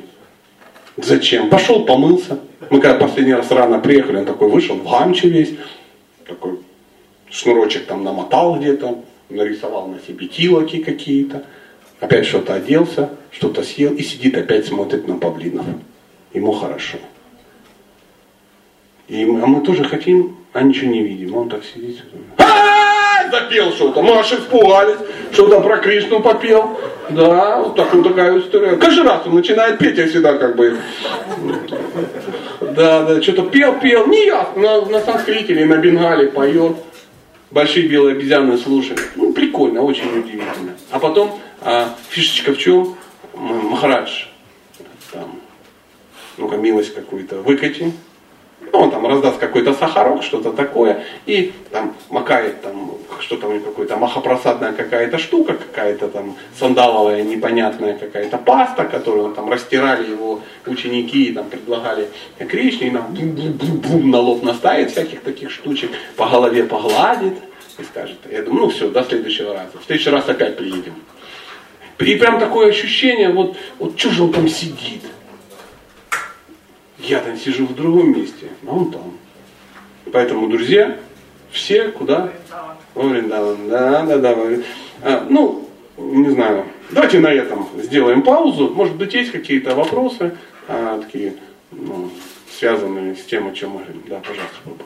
Зачем? Пошел, помылся. Мы когда последний раз рано приехали, он такой вышел в гамче весь. Такой шнурочек там намотал где-то, нарисовал на себе тилоки какие-то опять что-то оделся, что-то съел и сидит опять смотрит на павлинов. Ему хорошо. И, а мы тоже хотим, а ничего не видим. Он так сидит. Запел что-то. Мы аж испугались. Что-то про Кришну попел. Да, вот так, вот такая история. Каждый раз он начинает петь, я всегда как бы... Да, да, что-то пел, пел, не ясно, на, на санскрите или на бенгале поет. Большие белые обезьяны слушают. Ну, прикольно, очень удивительно. А потом а, фишечка в чем? Махарадж, там, ну-ка, милость какую-то выкати. Ну, он там раздаст какой-то сахарок, что-то такое, и там макает там что-то у него какое-то махопросадная какая-то штука, какая-то там сандаловая непонятная какая-то паста, которую там растирали его ученики и там предлагали Кришне, и нам бум-бум-бум на лоб наставит всяких таких штучек, по голове погладит и скажет, я думаю, ну все, до следующего раза. В следующий раз опять приедем. И прям такое ощущение, вот, вот что же он там сидит. Я там сижу в другом месте, а он там. Поэтому, друзья, все куда? Во Вриндаван. Да, да, да. А, ну, не знаю. Давайте на этом сделаем паузу. Может быть, есть какие-то вопросы, а, такие, ну, связанные с тем, о чем мы говорим. Да, пожалуйста, Баба.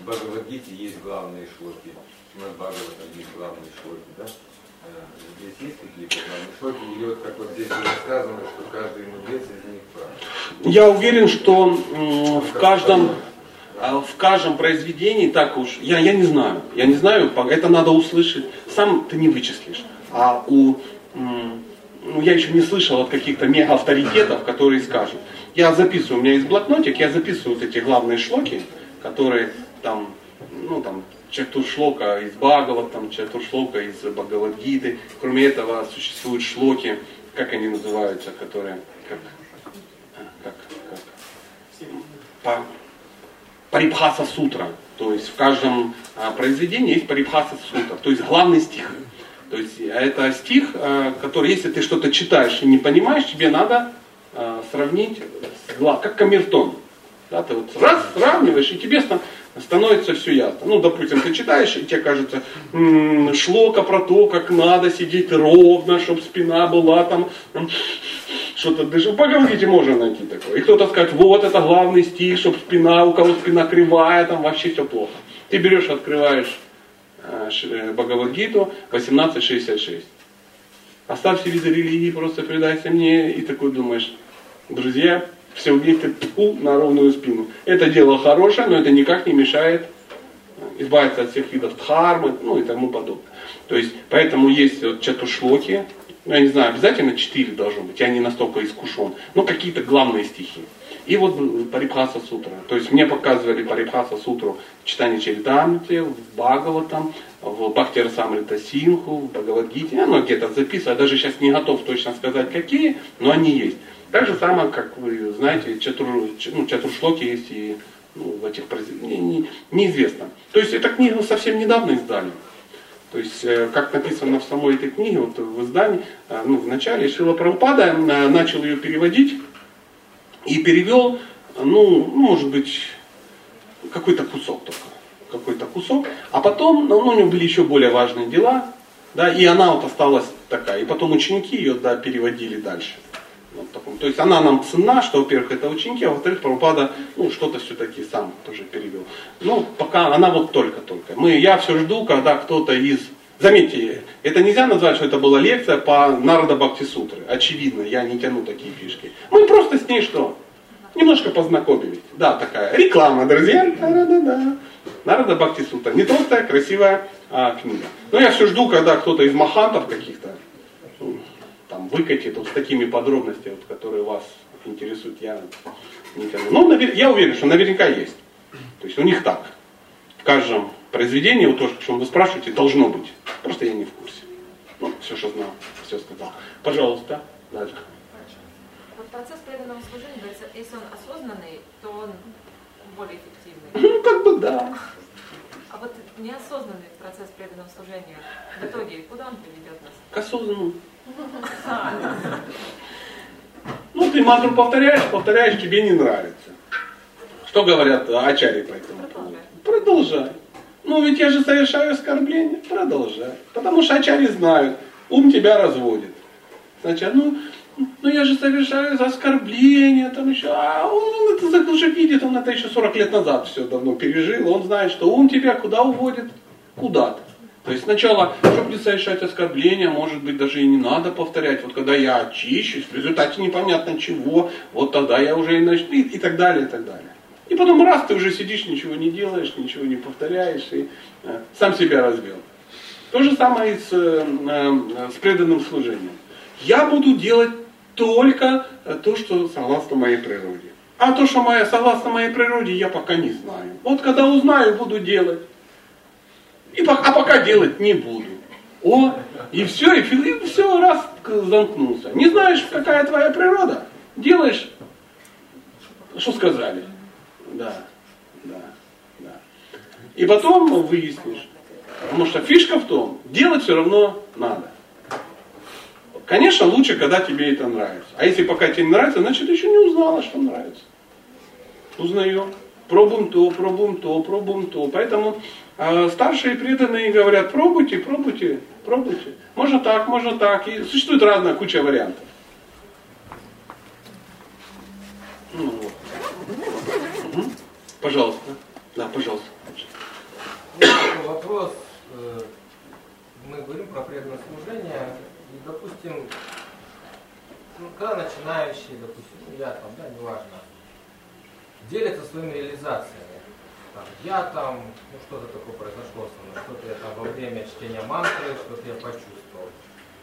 В Бхагавадгите есть главные шлоки. В Бхагаватам есть главные шлоки, да? Здесь есть какие-то главные шлоки? Или вот как вот здесь было сказано, что каждый мудрец из них прав? Я уверен, что в каждом а, в каждом произведении так уж, я, я не знаю, я не знаю, это надо услышать, сам ты не вычислишь. А у, ну, я еще не слышал от каких-то мега авторитетов, которые скажут. Я записываю, у меня есть блокнотик, я записываю вот эти главные шлоки, которые там, ну там, Чатуршлока из Бхагават, там, Чатуршлока из Бхагавадгиты. Кроме этого существуют шлоки, как они называются, которые, как, как, как, Па- Парибхаса сутра. То есть в каждом а, произведении есть Парибхаса сутра, то есть главный стих. То есть это стих, а, который, если ты что-то читаешь и не понимаешь, тебе надо а, сравнить, как камертон. Да, ты вот раз сравниваешь, и тебе ста- становится все ясно. Ну, допустим, ты читаешь, и тебе кажется, м, шлока про то, как надо сидеть ровно, чтобы спина была там, что-то в Бхагавадгите можно найти такое. И кто-то скажет, вот это главный стих, чтобы спина, у кого спина кривая, там вообще все плохо. Ты берешь, открываешь э, э, Бхагавадгиту 1866. Оставь все виды религии, просто предайся мне. И такой думаешь, друзья, все вместе тьфу, на ровную спину. Это дело хорошее, но это никак не мешает э, избавиться от всех видов дхармы, ну и тому подобное. То есть, поэтому есть вот чатушлоки, ну, я не знаю, обязательно четыре должно быть, я не настолько искушен, но какие-то главные стихи. И вот э, Парибхаса сутра. То есть мне показывали Парибхаса сутру в читании Чаритамрите, в Бхагаватам, в Бхактира Самрита Синху, в Бхагавадгите. Ну, где-то записываю, я даже сейчас не готов точно сказать какие, но они есть. Так же самое, как вы знаете, чатур, ну, чатуршлоки есть и ну, в этих произведениях, не- не- неизвестно. То есть эту книгу совсем недавно издали. То есть, э, как написано в самой этой книге, вот в издании, э, ну, в начале Шила Прабхупада э, начал ее переводить и перевел, ну, ну, может быть, какой-то кусок только. Какой-то кусок. А потом, ну, у него были еще более важные дела, да, и она вот осталась такая. И потом ученики ее, да, переводили дальше. Вот таком. То есть она нам цена, что, во-первых, это ученики, а во-вторых, Прабхупада, ну, что-то все-таки сам тоже перевел. Ну, пока она вот только-только. Мы, я все жду, когда кто-то из... Заметьте, это нельзя назвать, что это была лекция по Нарада Бхакти Сутры. Очевидно, я не тяну такие фишки. Мы просто с ней что? Немножко познакомились. Да, такая реклама, друзья. Да-да-да. Нарада Бхакти Сутра. Не толстая, красивая а, книга. Но я все жду, когда кто-то из махантов каких-то ну, там выкатит вот с такими подробностями, вот, которые вас интересуют, я не тяну. Но я уверен, что наверняка есть. То есть у них так. В каждом произведении, вот то, о чем вы спрашиваете, должно быть. Просто я не в курсе. Ну, все, что знал, все сказал. Пожалуйста, дальше. Вот процесс преданного служения, если он осознанный, то он более эффективный. Ну, как бы да. А вот неосознанный процесс преданного служения, в итоге, куда он приведет нас? К осознанному. Ну, ты мантру повторяешь, повторяешь, тебе не нравится. Что говорят ачари по этому поводу? Продолжай. Ну, ведь я же совершаю оскорбление. Продолжай. Потому что ачари знают, ум тебя разводит. Значит, ну, ну я же совершаю оскорбление, там еще, а он это уже видит, он это еще 40 лет назад все давно пережил, он знает, что ум тебя куда уводит? Куда-то. То есть сначала, чтобы не совершать оскорбления, может быть, даже и не надо повторять. Вот когда я очищусь, в результате непонятно чего, вот тогда я уже и начну, и, так далее, и так далее. И потом раз ты уже сидишь, ничего не делаешь, ничего не повторяешь, и э, сам себя развел. То же самое и с, э, э, с преданным служением. Я буду делать только то, что согласно моей природе. А то, что моя, согласно моей природе, я пока не знаю. Вот когда узнаю, буду делать. И, а пока делать не буду. О, и все, и, и все, раз замкнулся. Не знаешь, какая твоя природа? Делаешь, что сказали. Да, да, да. И потом выяснишь. Потому что фишка в том, делать все равно надо. Конечно, лучше, когда тебе это нравится. А если пока тебе не нравится, значит еще не узнала, что нравится. Узнаем. Пробуем то, пробуем то, пробуем то. Поэтому э, старшие преданные говорят, пробуйте, пробуйте, пробуйте. Можно так, можно так. И существует разная куча вариантов. Ну, вот. Пожалуйста. Да, пожалуйста. Вопрос. Э, мы говорим про преданное служение. И, допустим, ну, когда начинающие, допустим, я там, да, неважно, делятся своими реализациями. Там, я там, ну что-то такое произошло со мной, что-то я там во время чтения мантры, что-то я почувствовал.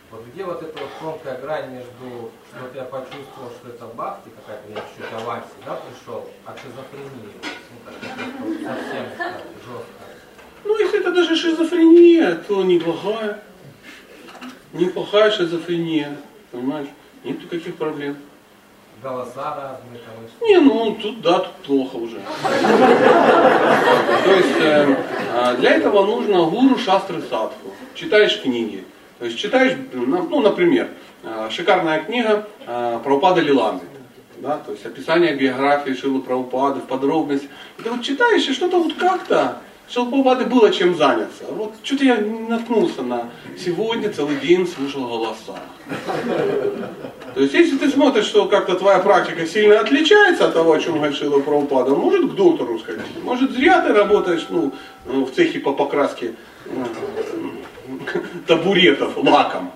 Вот где вот эта вот тонкая грань между, что вот я почувствовал, что это бхакти, какая-то я чуть-чуть авансе, да, пришел, а шизофрении, ну, так, совсем так, жестко. Ну, если это даже шизофрения, то неплохая. Неплохая шизофрения, понимаешь? Нет никаких проблем голоса разные там. Не, ну тут да, тут плохо уже. То есть э, а, для этого нужно гуру шастры садху. Читаешь книги. То есть читаешь, ну, например, э, шикарная книга э, про упада Лиланды. Да, то есть описание биографии Шилы Праупады в подробности. И ты вот читаешь, и что-то вот как-то Шилпавады было чем заняться. Вот что-то я наткнулся на сегодня целый день слушал голоса. То есть, если ты смотришь, что как-то твоя практика сильно отличается от того, о чем говорит Шила Прабхупада, может к доктору сходить. Может зря ты работаешь ну, в цехе по покраске ну, табуретов лаком.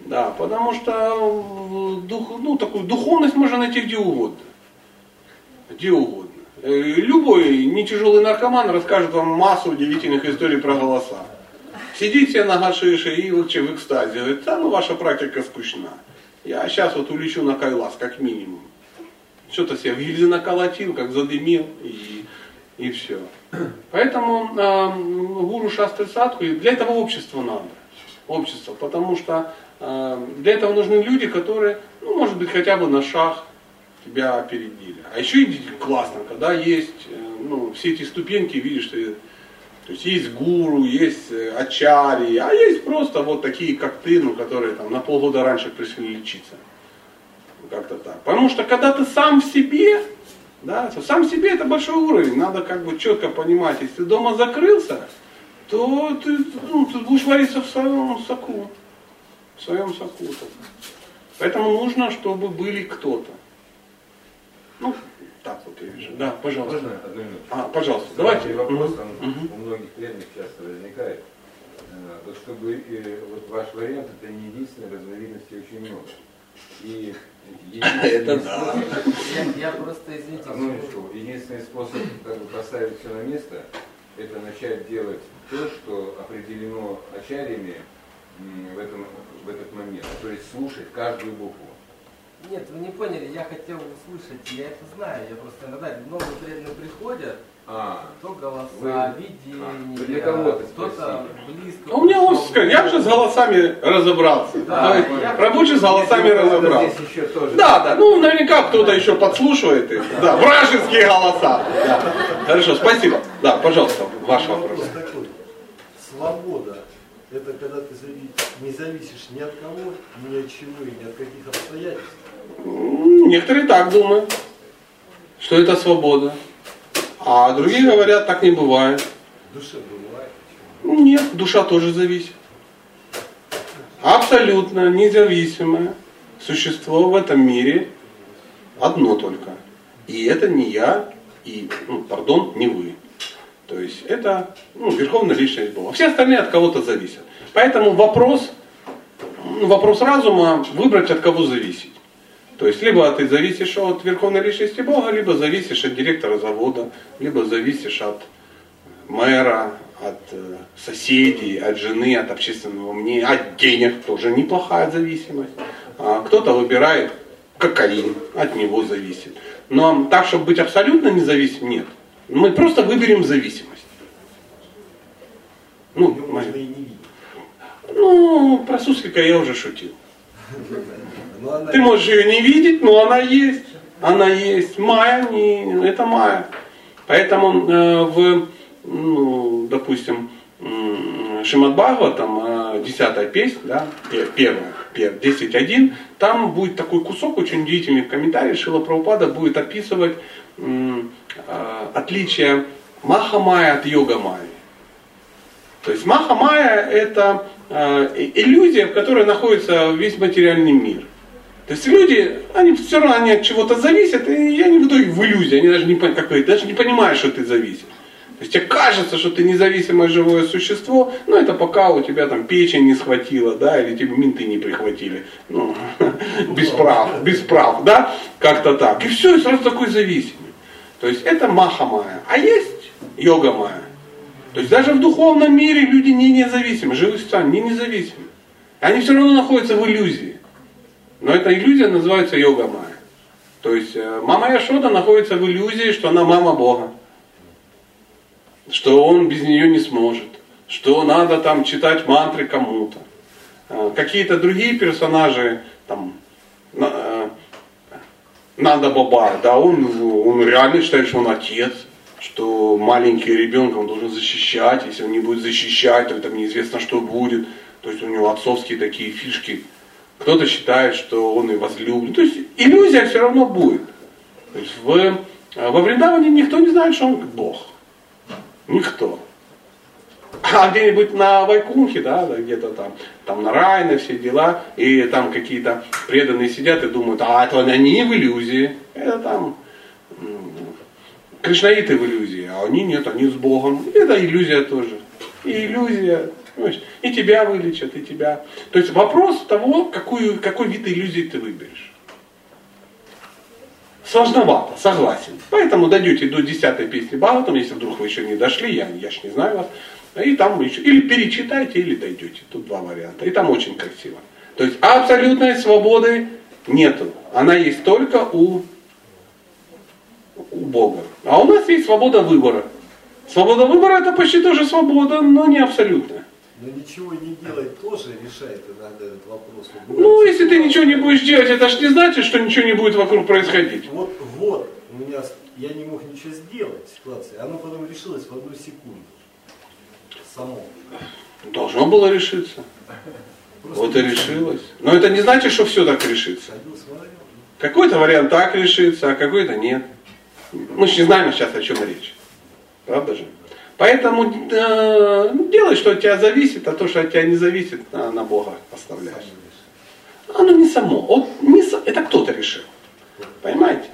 Да, потому что дух, ну, такую духовность можно найти где угодно. Где угодно. Э, любой не тяжелый наркоман расскажет вам массу удивительных историй про голоса. Сидите на гашише и вообще в экстазе. Говорит, да, ваша практика скучна. Я сейчас вот улечу на Кайлас, как минимум. Что-то себе в гильзы наколотил, как задымил, и, и все. Поэтому э, гуру шастры садху, для этого общество надо. Общество, потому что э, для этого нужны люди, которые, ну, может быть, хотя бы на шаг тебя опередили. А еще классно, когда есть э, ну, все эти ступеньки, видишь, что то есть есть гуру, есть э, ачари, а есть просто вот такие, как ты, ну, которые там на полгода раньше пришли лечиться. Как-то так. Потому что когда ты сам в себе, да, сам в себе это большой уровень, надо как бы четко понимать, если ты дома закрылся, то ты, ну, ты будешь вариться в своем соку. В своем соку. Поэтому нужно, чтобы были кто-то. Ну, так вот я вижу. Да, пожалуйста. Можно одну минуту? А, пожалуйста, давайте. Вопрос, он угу. у многих преданных часто возникает. Э, вот чтобы э, вот ваш вариант это не единственная разновидность очень много. И это да. Я, просто, извините, одну минуту. Единственный способ как бы, поставить все на место, это начать делать то, что определено ачарьями в, этом, в этот момент. То есть слушать каждую букву. Нет, вы не поняли, я хотел услышать, я это знаю, я просто иногда новые преданные приходят, а, то голоса, вы, видение, а, для кого-то кто-то близко. А у меня узко, я уже с голосами разобрался. Да, есть, я- рабочий с голосами разобрался. Здесь еще тоже. Да, да, ну наверняка кто-то еще подслушивает их. Да, вражеские голоса. Да. Хорошо, спасибо. Да, пожалуйста, ваш вопрос. Вопрос такой. Свобода – это когда ты не зависишь ни от кого, ни от чего и ни от каких обстоятельств. Некоторые так думают, что это свобода. А другие говорят, так не бывает. В душе бывает. Нет, душа тоже зависит. Абсолютно независимое существо в этом мире одно только. И это не я, и, ну, пардон, не вы. То есть это ну, верховная личность Бога. Все остальные от кого-то зависят. Поэтому вопрос, ну, вопрос разума выбрать от кого зависеть. То есть либо ты зависишь от верховной личности Бога, либо зависишь от директора завода, либо зависишь от мэра, от э, соседей, от жены, от общественного мнения, от денег тоже неплохая зависимость. А кто-то выбирает кокаин, от него зависит. Но так, чтобы быть абсолютно независимым, нет. Мы просто выберем зависимость. Ну, мы- ну, про Суслика я уже шутил. Она Ты можешь ее не видеть, но она есть. Она есть. Майя, не, это Майя. Поэтому э, в, ну, допустим, Шимат Бхагава, там, 10 песня, да, пе- первая, пер- 10.1, там будет такой кусок очень удивительный в комментарии, Шила Прабхупада будет описывать э, отличие Маха Майя от Йога Майи. То есть Маха Майя это э, иллюзия, в которой находится весь материальный мир. То есть люди, они все равно они от чего-то зависят, и они в итоге в иллюзии, они даже не, как говорят, даже не понимают, что ты зависим. То есть тебе кажется, что ты независимое живое существо, но это пока у тебя там печень не схватила, да, или тебе менты не прихватили. Ну, без прав, без прав, да, как-то так. И все, и сразу такой зависимый. То есть это маха майя. А есть йога майя. То есть даже в духовном мире люди не независимы, живые существа не независимы. Они все равно находятся в иллюзии. Но эта иллюзия называется йога майя. То есть э, мама Яшода находится в иллюзии, что она мама Бога. Что он без нее не сможет. Что надо там читать мантры кому-то. Э, Какие-то другие персонажи, там, на- э, Бабар, да, он, он реально считает, что он отец, что маленький ребенка он должен защищать, если он не будет защищать, то там неизвестно, что будет. То есть у него отцовские такие фишки. Кто-то считает, что он и возлюблен. То есть иллюзия все равно будет. То есть в, э, во Вриндаване никто не знает, что он Бог. Никто. А где-нибудь на Вайкунхе, да, да, где-то там, там на Райне все дела, и там какие-то преданные сидят и думают, а это они в иллюзии, это там кришнаиты в иллюзии, а они нет, они с Богом. Это иллюзия тоже. И иллюзия, понимаешь, и тебя вылечат, и тебя. То есть вопрос того, какую, какой вид иллюзии ты выберешь. Сложновато, согласен. Поэтому дойдете до десятой песни Бхагаватам, если вдруг вы еще не дошли, я, я ж не знаю вас, и там еще, или перечитайте, или дойдете. Тут два варианта. И там очень красиво. То есть абсолютной свободы нету. Она есть только у, у Бога. А у нас есть свобода выбора. Свобода выбора это почти тоже свобода, но не абсолютная. Но ничего не делать тоже решает иногда этот вопрос. Ну, если ты ничего не будешь делать, это ж не значит, что ничего не будет вокруг происходить. Вот, вот, у меня, я не мог ничего сделать, ситуация, оно потом решилось в одну секунду. Само. Должно было решиться. Просто Вот и решилось. Но это не значит, что все так решится. Какой-то вариант так решится, а какой-то нет. Мы же не знаем сейчас, о чем речь. Правда же? Поэтому э, делай, что от тебя зависит, а то, что от тебя не зависит, на, на Бога оставляешь. Оно не само. Вот не это кто-то решил. Понимаете?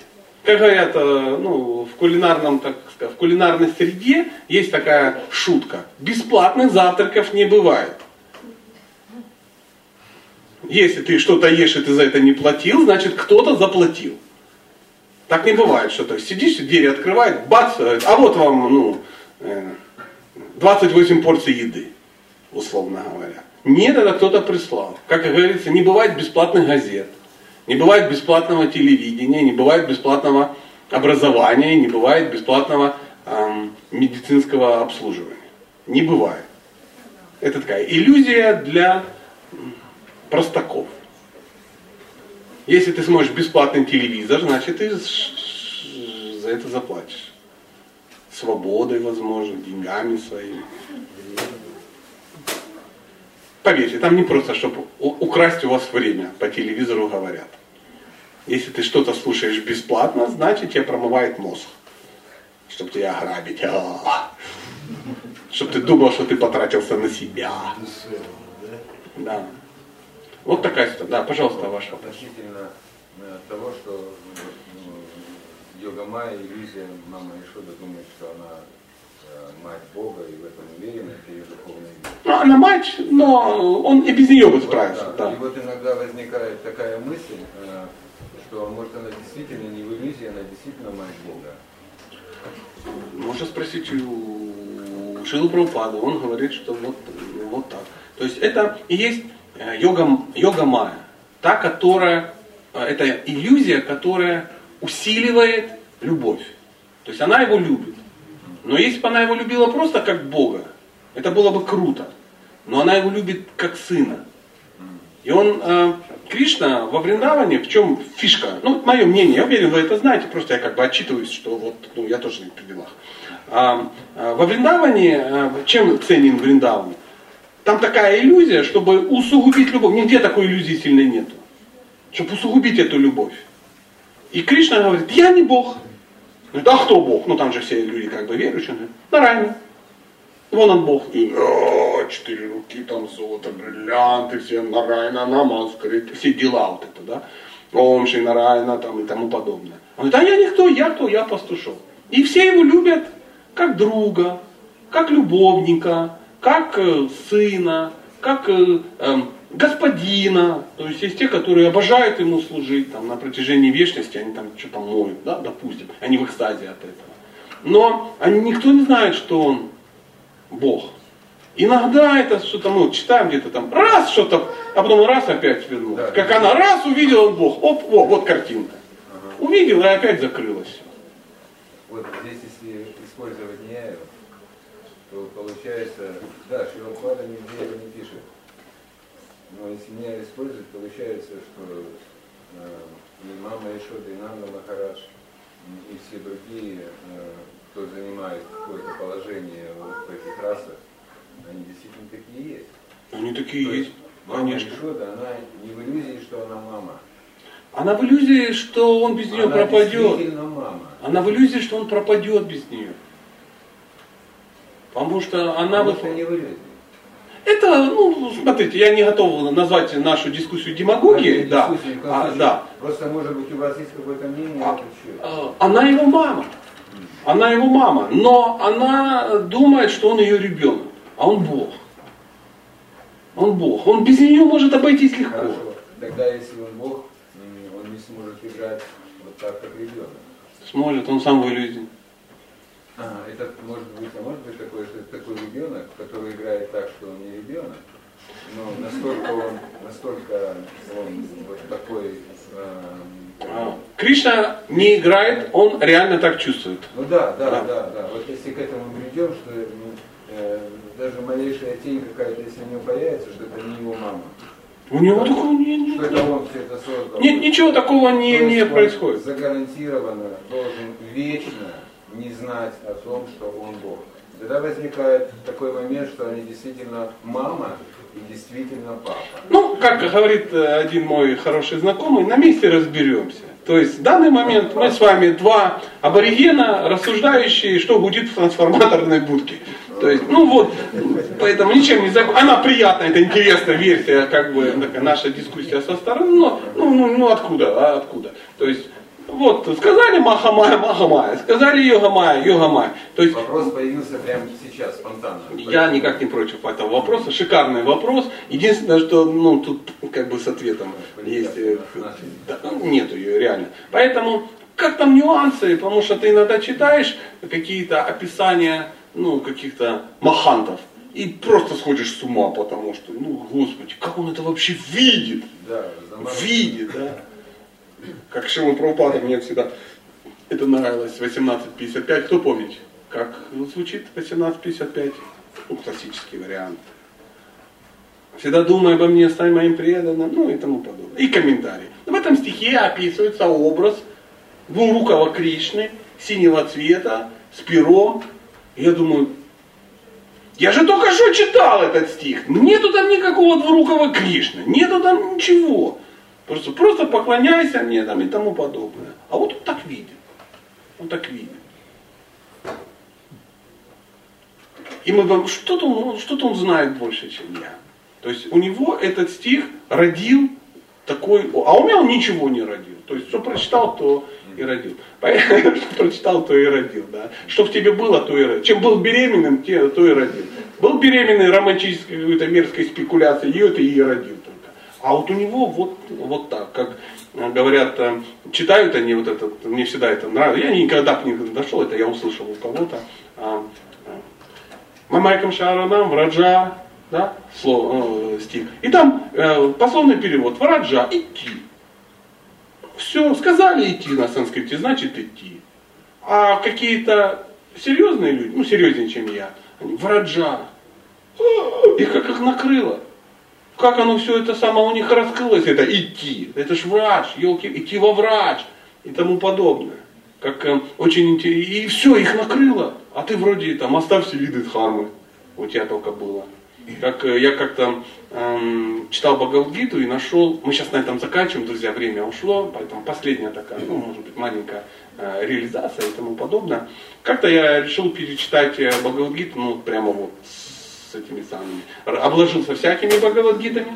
Как говорят, э, ну, в кулинарном, так сказать, в кулинарной среде есть такая шутка. Бесплатных завтраков не бывает. Если ты что-то ешь и ты за это не платил, значит кто-то заплатил. Так не бывает, что ты сидишь, двери открывает, бац, а вот вам, ну, 28 порций еды, условно говоря. Нет, это кто-то прислал. Как говорится, не бывает бесплатных газет, не бывает бесплатного телевидения, не бывает бесплатного образования, не бывает бесплатного эм, медицинского обслуживания. Не бывает. Это такая иллюзия для простаков. Если ты сможешь бесплатный телевизор, значит ты за это заплатишь. Свободой, возможно, деньгами своими. Поверьте, там не просто, чтобы украсть у вас время, по телевизору говорят. Если ты что-то слушаешь бесплатно, значит тебе промывает мозг. Чтобы тебя ограбить. Чтобы ты думал, что ты потратился на себя. Да? Вот такая ситуация. Да, пожалуйста, ваш вопрос. Относительно э, того, что Майя, иллюзия, мама Ишода думает, что она э, мать Бога, и в этом уверен, это ее духовный вид. Ну, она мать, но он и без нее бы справился. Вот, Да. И вот иногда возникает такая мысль, э, что может она действительно не в иллюзии, она действительно мать Бога. Можно спросить у Шилу Прабхупады, он говорит, что вот, вот так. То есть это и есть э, йога, йога майя, та, которая, это иллюзия, которая усиливает любовь. То есть она его любит. Но если бы она его любила просто как Бога, это было бы круто. Но она его любит как сына. И он, э, Кришна во Вриндаване, в чем фишка? Ну, мое мнение, я уверен, вы это знаете, просто я как бы отчитываюсь, что вот, ну, я тоже при делах. А, а, во Вриндаване, э, чем ценен Вриндаван? Там такая иллюзия, чтобы усугубить любовь. Нигде такой иллюзии сильной нету. Чтобы усугубить эту любовь. И Кришна говорит, я не Бог. Говорит, а кто Бог? Ну там же все люди как бы верующие. Он говорит. Вон он Бог. И «А, четыре руки, там золото, бриллианты, все Нарайна, намаз, говорит, все дела вот это, да. Ом Шри Нарайна там и тому подобное. Он говорит, а я никто, я кто, я пастушок. И все его любят как друга, как любовника, как э, сына, как э, эм, господина. То есть есть те, которые обожают ему служить там, на протяжении вечности, они там что-то моют, да, допустим, они в экстазе от этого. Но они, никто не знает, что он Бог. Иногда это что-то, мы читаем где-то там, раз что-то, а потом раз опять вернулось. Да. Как она, раз увидела он Бог, оп, о, вот картинка. Увидела и опять закрылась. Вот здесь, если использовать Няю, то получается, да, Шилапада нигде не пишет. Но если Няю использовать, получается, что э, и мама Ишода, и Нанда Махарадж, и все другие, э, кто занимает какое-то положение вот в этих расах, они действительно такие есть. Они такие То есть, Мама конечно. Ишода, она не в иллюзии, что она мама. Она в иллюзии, что он без нее она пропадет. мама. Она в иллюзии, что он пропадет без нее. Потому что она Потому вот... что не в иллюзии. Это, ну, смотрите, я не готов назвать нашу дискуссию демагогией, да. А, да. Просто, может быть, у вас есть какое-то мнение А. А, Она его мама. Она его мама. Но она думает, что он ее ребенок. А он Бог. Он Бог. Он без нее может обойтись легко. Хорошо. Тогда, если он Бог, он не сможет играть вот так, как ребенок. Сможет, он сам в иллюзии. А, это может быть, а может быть такое, что это такой ребенок, который играет так, что он не ребенок, но настолько он, настолько он вот такой, эм, А, Кришна не играет, он реально так чувствует. ну да, да, Да. да, да, Вот если к этому придем, что ну, э, даже малейшая тень какая-то, если у него появится, что это не его мама, У него такого не, не- что это он все это создал. Нет, ничего такого не, не происходит. Загарантированно должен вечно не знать о том, что он Бог. Тогда возникает такой момент, что они действительно мама и действительно папа. Ну, как говорит э, один мой хороший знакомый, на месте разберемся. То есть в данный момент мы с вами два аборигена, рассуждающие, что гудит в трансформаторной будке. То есть, ну вот, поэтому ничем не закон. Она приятная, это интересная версия, как бы наша дискуссия со стороны, но ну, ну, ну откуда, а откуда? То есть, вот, сказали Махамая, Махамая, сказали Йогамая, Йогамая. То есть, Вопрос появился прямо сейчас, спонтанно. я никак не против этого вопроса. Шикарный вопрос. Единственное, что ну, тут как бы с ответом есть. э, да, ну, нету ее реально. Поэтому как там нюансы, потому что ты иногда читаешь какие-то описания ну, каких-то махантов и просто сходишь с ума, потому что, ну, господи, как он это вообще видит? Да. Видит, да? Как Шива Прабхупада мне всегда это нравилось, 1855. Кто помнит, как звучит 1855? Ну, классический вариант. Всегда думай обо мне, стань моим преданным, ну и тому подобное. И комментарии. В этом стихе описывается образ двурукого Кришны, синего цвета, с пером. Я думаю, я же только что читал этот стих. Нету там никакого двурукого Кришны, нету там ничего. Просто, просто поклоняйся мне там и тому подобное. А вот он так видит. Он так видит. И мы говорим, что-то он, что-то он знает больше, чем я. То есть у него этот стих родил такой, а у меня он ничего не родил. То есть что прочитал, то и родил. Что прочитал, то и родил. Да? Что в тебе было, то и родил. Чем был беременным, то и родил. Был беременный романтической какой-то мерзкой спекуляцией, ее ты и родил. А вот у него вот, вот так, как э, говорят, э, читают они вот этот, мне всегда это нравится, я никогда к ним дошел, это я услышал у кого-то. а, а, Мамайкам Шаранам, Враджа, да, слово, э, стих. И там э, пословный перевод, Враджа, идти. Все, сказали идти на санскрите, значит идти. А какие-то серьезные люди, ну серьезнее, чем я, они Враджа. Их как их накрыло. Как оно все это самое у них раскрылось, это идти. Это ж врач, елки, идти во врач и тому подобное. Как э, очень интересно. И все, их накрыло. А ты вроде там оставься виды дхармы. У тебя только было. Как э, я как-то эм, читал Бхагавдгиту и нашел, мы сейчас на этом заканчиваем, друзья, время ушло, поэтому последняя такая, ну, может быть, маленькая э, реализация и тому подобное. Как-то я решил перечитать э, Бхагавдгиту, ну, прямо вот с этими самыми, обложился всякими Бхагавдгитами,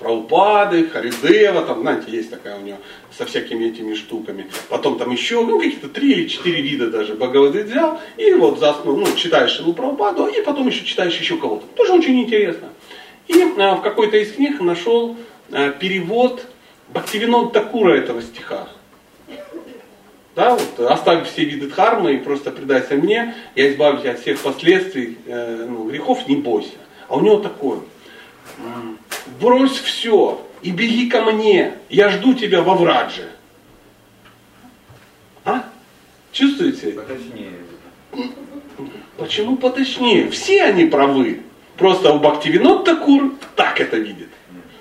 про упады, Харидева, там, знаете, есть такая у него со всякими этими штуками. Потом там еще, ну, какие-то три или четыре вида даже Бхагавадгит взял, и вот заснул, ну, читаешь Шилу Прабхупаду, и потом еще читаешь еще кого-то. Тоже очень интересно. И э, в какой-то из книг нашел э, перевод Бхактивинод Такура этого стиха. Да, вот, оставь все виды дхармы и просто предайся мне, я избавлю тебя от всех последствий, э, ну, грехов, не бойся. А у него такое. Брось все и беги ко мне. Я жду тебя во Врадже. А? Чувствуете? Поточнее. Почему поточнее? Все они правы. Просто у Бхактивинод Такур так это видит.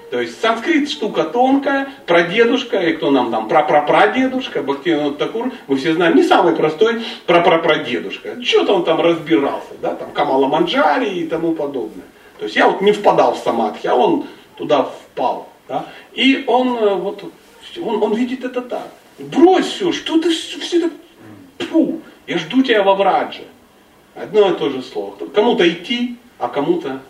То есть санскрит штука тонкая, прадедушка, и кто нам там, прапрапрадедушка, Бхактивинод Такур, мы все знаем, не самый простой прапрапрадедушка. Что-то он там разбирался, да, там Камала Манджари и тому подобное. То есть я вот не впадал в самадхи, а он туда впал. Да? И он, э, вот, он, он видит это так. Брось все, что ты все это... Фу, я жду тебя во Врадже. Одно и то же слово. Кому-то идти, а кому-то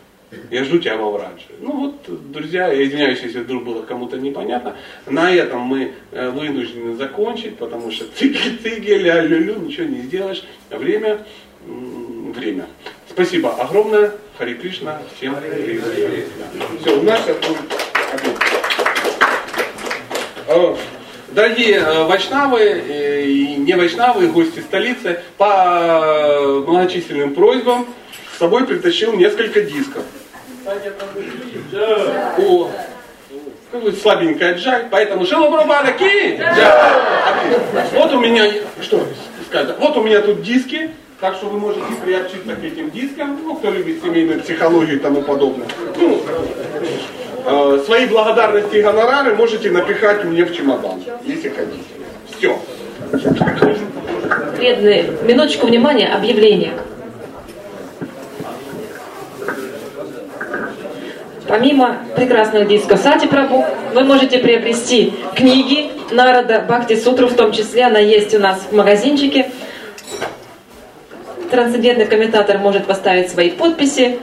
я жду тебя во Врадже. Ну вот, друзья, я извиняюсь, если вдруг было кому-то непонятно. На этом мы э, вынуждены закончить, потому что цигель-цигель, а-лю-лю, ничего не сделаешь. Время, время. Спасибо огромное. Хари Кришна. Всем привет. Все, у нас сейчас будет Дорогие э, вайшнавы э, и не вайшнавы, гости столицы, по многочисленным просьбам с собой притащил несколько дисков. О, какой слабенькая джай, поэтому Шилабрабада ки! Джай! Вот у меня, что сказать, вот у меня тут диски, так что вы можете приобщиться к этим дискам, ну, кто любит семейную психологию и тому подобное. Ну, э, свои благодарности и гонорары можете напихать мне в чемодан, если хотите. Все. Преданные, минуточку внимания, объявление. Помимо прекрасных дисков Сати Прабу, вы можете приобрести книги Народа Бхакти Сутру, в том числе она есть у нас в магазинчике. Трансцендентный комментатор может поставить свои подписи,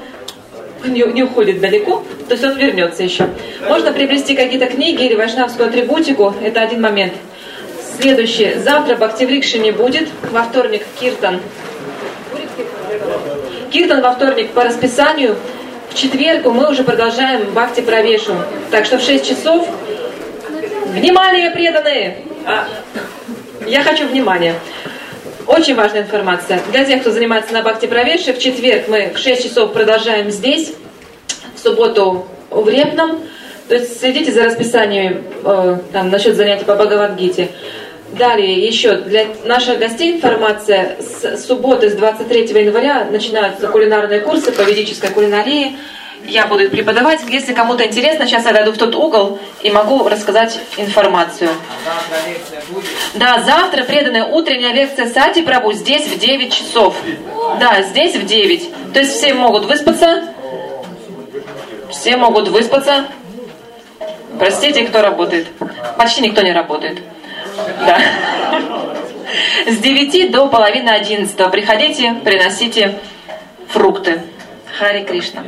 не, не уходит далеко, то есть он вернется еще. Можно приобрести какие-то книги или вайшнавскую атрибутику, это один момент. Следующее. Завтра Бхактиврикши не будет. Во вторник Киртан. Киртан во вторник по расписанию. В четверг мы уже продолжаем Бхакти Правешу. Так что в 6 часов... Внимание, преданные! А, я хочу внимания. Очень важная информация. Для тех, кто занимается на Бхакти Правеше, в четверг мы в 6 часов продолжаем здесь. В субботу в Репном. То есть следите за расписанием э, там, насчет занятий по Бхагавадгите. Далее еще для наших гостей информация. С субботы, с 23 января начинаются кулинарные курсы по ведической кулинарии. Я буду преподавать. Если кому-то интересно, сейчас я дойду в тот угол и могу рассказать информацию. Завтра лекция будет. Да, завтра преданная утренняя лекция Сати Прабу здесь в 9 часов. Да, здесь в 9. То есть все могут выспаться. Все могут выспаться. Простите, кто работает. Почти никто не работает. Да. С 9 до половины 11. Приходите, приносите фрукты. Хари Кришна.